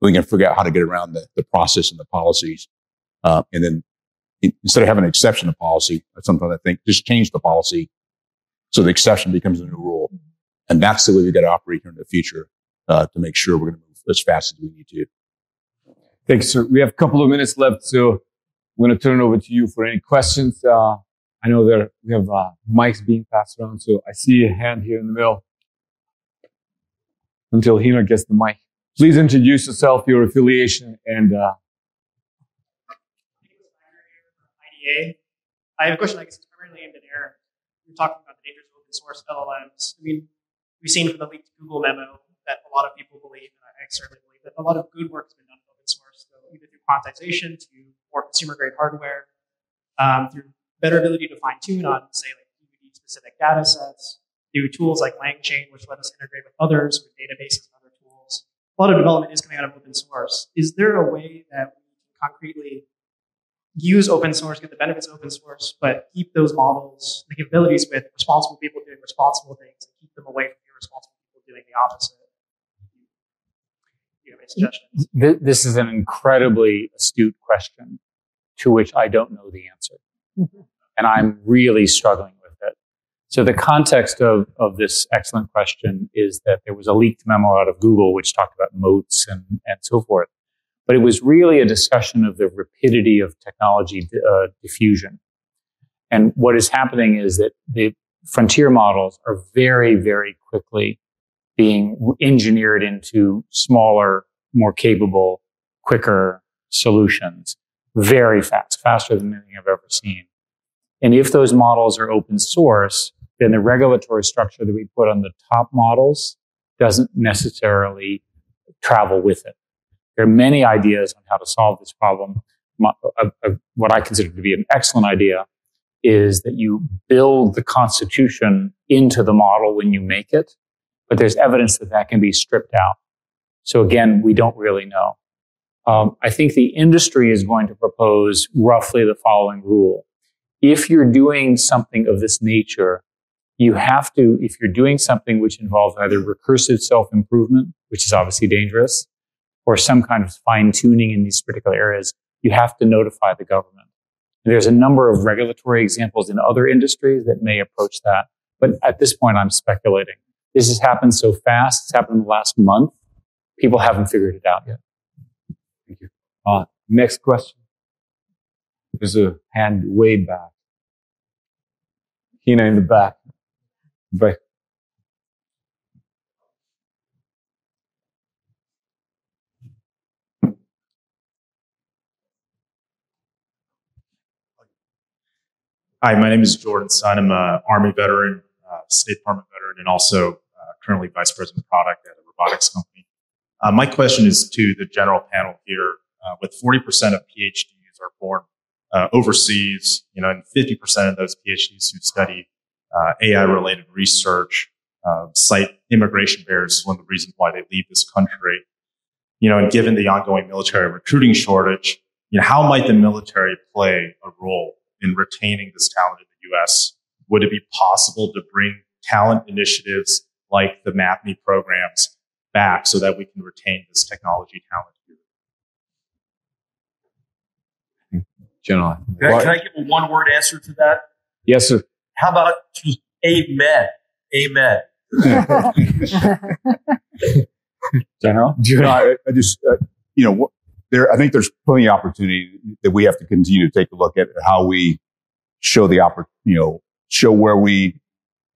We can figure out how to get around the, the process and the policies. Uh, and then instead of having an exception to policy, sometimes I think just change the policy so the exception becomes the new rule. And that's the way we got to operate here in the future uh, to make sure we're going to move as fast as we need to. Thanks, sir. We have a couple of minutes left, so I'm going to turn it over to you for any questions. Uh, I know there we have uh, mics being passed around, so I see a hand here in the middle. Until Hina gets the mic, please introduce yourself, your affiliation, and. Uh, IDA. I have a question. I guess it's primarily aimed at Aaron. You're talking about the dangers of open source LLMs. I mean, we've seen from the leaked Google memo that a lot of people believe, and I certainly believe that a lot of good work has been done in open source, so either through quantization to more consumer grade hardware, um, through better ability to fine tune on, say, like DoD specific data sets, through tools like LangChain, which let us integrate with others, with databases and other tools. A lot of development is coming out of open source. Is there a way that we can concretely use open source, get the benefits of open source, but keep those models, the capabilities with responsible people doing responsible things and keep them away from irresponsible people doing the opposite? This is an incredibly astute question to which I don't know the answer. Mm-hmm. And I'm really struggling with it. So the context of, of this excellent question is that there was a leaked memo out of Google which talked about moats and, and so forth. But it was really a discussion of the rapidity of technology uh, diffusion. And what is happening is that the frontier models are very, very quickly being engineered into smaller, more capable, quicker solutions very fast, faster than anything I've ever seen. And if those models are open source, then the regulatory structure that we put on the top models doesn't necessarily travel with it. there are many ideas on how to solve this problem. What I consider to be an excellent idea is that you build the constitution into the model when you make it, but there's evidence that that can be stripped out. So again, we don't really know. Um, I think the industry is going to propose roughly the following rule. If you're doing something of this nature, you have to, if you're doing something which involves either recursive self-improvement, which is obviously dangerous, or some kind of fine tuning in these particular areas, you have to notify the government. There's a number of regulatory examples in other industries that may approach that. But at this point, I'm speculating. This has happened so fast. It's happened in the last month. People haven't figured it out yet. Thank you. Uh, next question. There's a hand way back. Hina in the back. Right. Hi, my name is Jordan Sun. I'm an Army veteran, uh, State Department veteran, and also currently Vice President of Product at a robotics company. Uh, my question is to the general panel here. Uh, with 40% of PhDs are born uh, overseas, you know, and 50% of those PhDs who study uh, AI-related research cite immigration barriers as one of the reasons why they leave this country. You know, and given the ongoing military recruiting shortage, you know, how might the military play a role in retaining this talent in the U.S.? Would it be possible to bring talent initiatives like the MAVNI programs back so that we can retain this technology talent here? General. Can I, can I give a one word answer to that? Yes, sir. How about just amen? Amen. General? You know, I, I just, uh, you know, there, I think there's plenty of opportunity that we have to continue to take a look at how we show the oppor- you know, show where we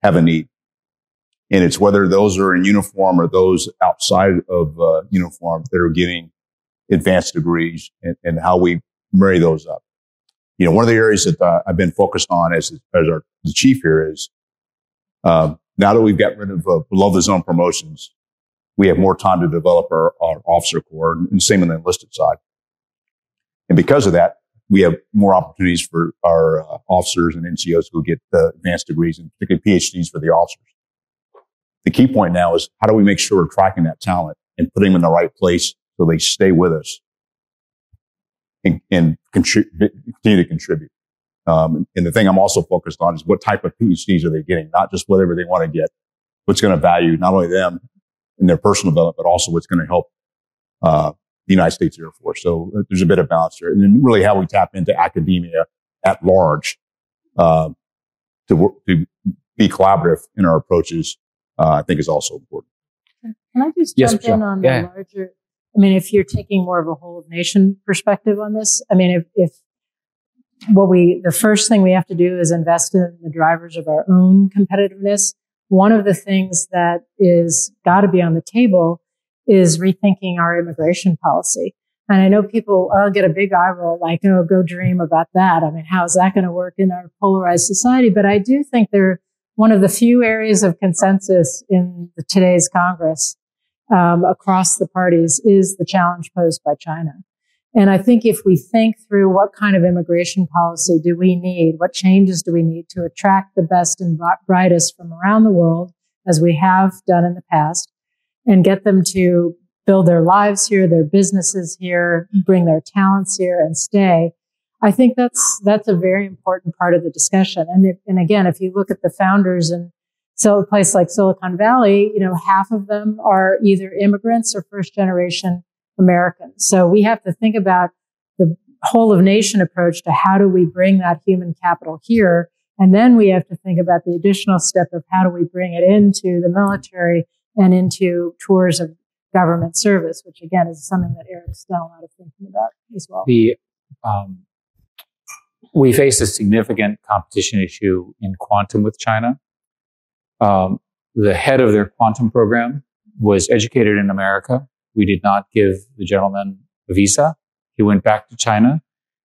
have a need. And it's whether those are in uniform or those outside of uh, uniform that are getting advanced degrees and, and, how we marry those up. You know, one of the areas that uh, I've been focused on as, as our the chief here is, um, now that we've got rid of uh, below the zone promotions, we have more time to develop our, our officer corps and same on the enlisted side. And because of that, we have more opportunities for our uh, officers and NCOs who get uh, advanced degrees and particularly PhDs for the officers. The key point now is how do we make sure we're tracking that talent and putting them in the right place so they stay with us and, and continue to contribute. Um, and the thing I'm also focused on is what type of PhDs are they getting, not just whatever they want to get, what's going to value not only them in their personal development, but also what's going to help uh, the United States Air Force. So uh, there's a bit of balance there, and then really how we tap into academia at large uh, to to be collaborative in our approaches. Uh, I think is also important. Can I just yes, jump in on the yeah. larger? I mean, if you're taking more of a whole of nation perspective on this, I mean, if, if what we, the first thing we have to do is invest in the drivers of our own competitiveness one of the things that is got to be on the table is rethinking our immigration policy. And I know people I'll get a big eye roll like, oh, go dream about that. I mean, how is that going to work in our polarized society? But I do think they're one of the few areas of consensus in the, today's Congress um, across the parties is the challenge posed by China. And I think if we think through what kind of immigration policy do we need, what changes do we need to attract the best and brightest from around the world, as we have done in the past, and get them to build their lives here, their businesses here, bring their talents here and stay. I think that's, that's a very important part of the discussion. And if, and again, if you look at the founders in so a place like Silicon Valley, you know, half of them are either immigrants or first generation Americans. So we have to think about the whole of nation approach to how do we bring that human capital here? And then we have to think about the additional step of how do we bring it into the military and into tours of government service, which again is something that Eric's done a lot of thinking about as well. The, um, we face a significant competition issue in quantum with China. Um, the head of their quantum program was educated in America we did not give the gentleman a visa. He went back to China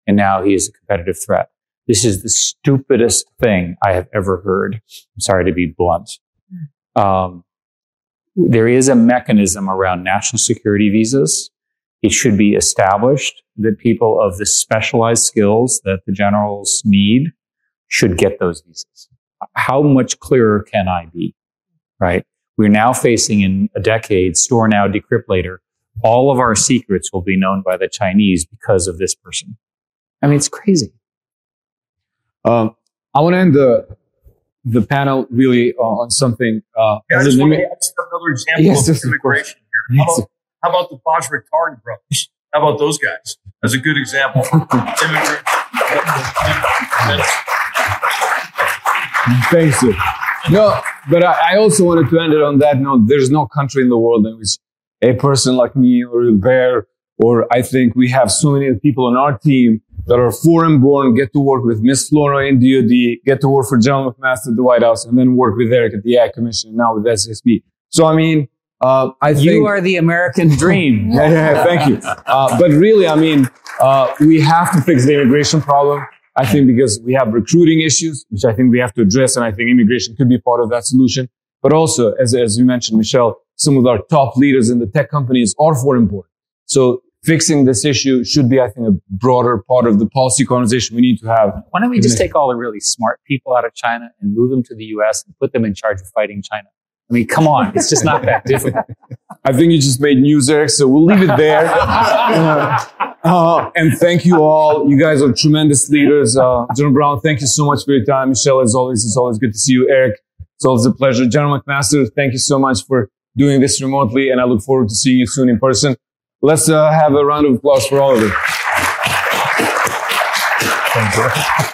and now he is a competitive threat. This is the stupidest thing I have ever heard. I'm sorry to be blunt. Um, there is a mechanism around national security visas it should be established that people of the specialized skills that the generals need should get those visas. How much clearer can I be? Right? We're now facing in a decade, store now, decrypt later. All of our secrets will be known by the Chinese because of this person. I mean, it's crazy. Um, I want to end the the panel really uh, on something. Uh, Yeah, I just want to add another example Yes, of immigration here. How about, how about the Bajraktari brothers? How about those guys? As a good example immigrant. Thanks you. No, but I, I also wanted to end it on that note. There's no country in the world in which a person like me or Bear, or I think we have so many people on our team that are foreign born, get to work with Miss Flournoy in DoD, get to work for General McMaster at the White House, and then work with Eric at the AI Commission, and now with SSB. So, I mean, uh, I think. You are the American dream. yeah, yeah, thank you. Uh, but really, I mean, uh, we have to fix the immigration problem. I think because we have recruiting issues, which I think we have to address, and I think immigration could be part of that solution. But also, as, as you mentioned, Michele, some of our top leaders in the tech companies are foreign born. So fixing this issue should be, I think, a broader part of the policy conversation we need to have. Why don't we just take all the really smart people out of China and move them to the US and put them in charge of fighting China? I mean, come on. It's just not that difficult. I think you just made news, Eric, so we'll leave it there. Uh, uh, and thank you all. You guys are tremendous leaders. Uh, General Brown, thank you so much for your time. Michele, as always, it's always good to see you. Eric, it's always a pleasure. General McMaster, thank you so much for doing this remotely, and I look forward to seeing you soon in person. Let's uh, have a round of applause for all of you. Thank you.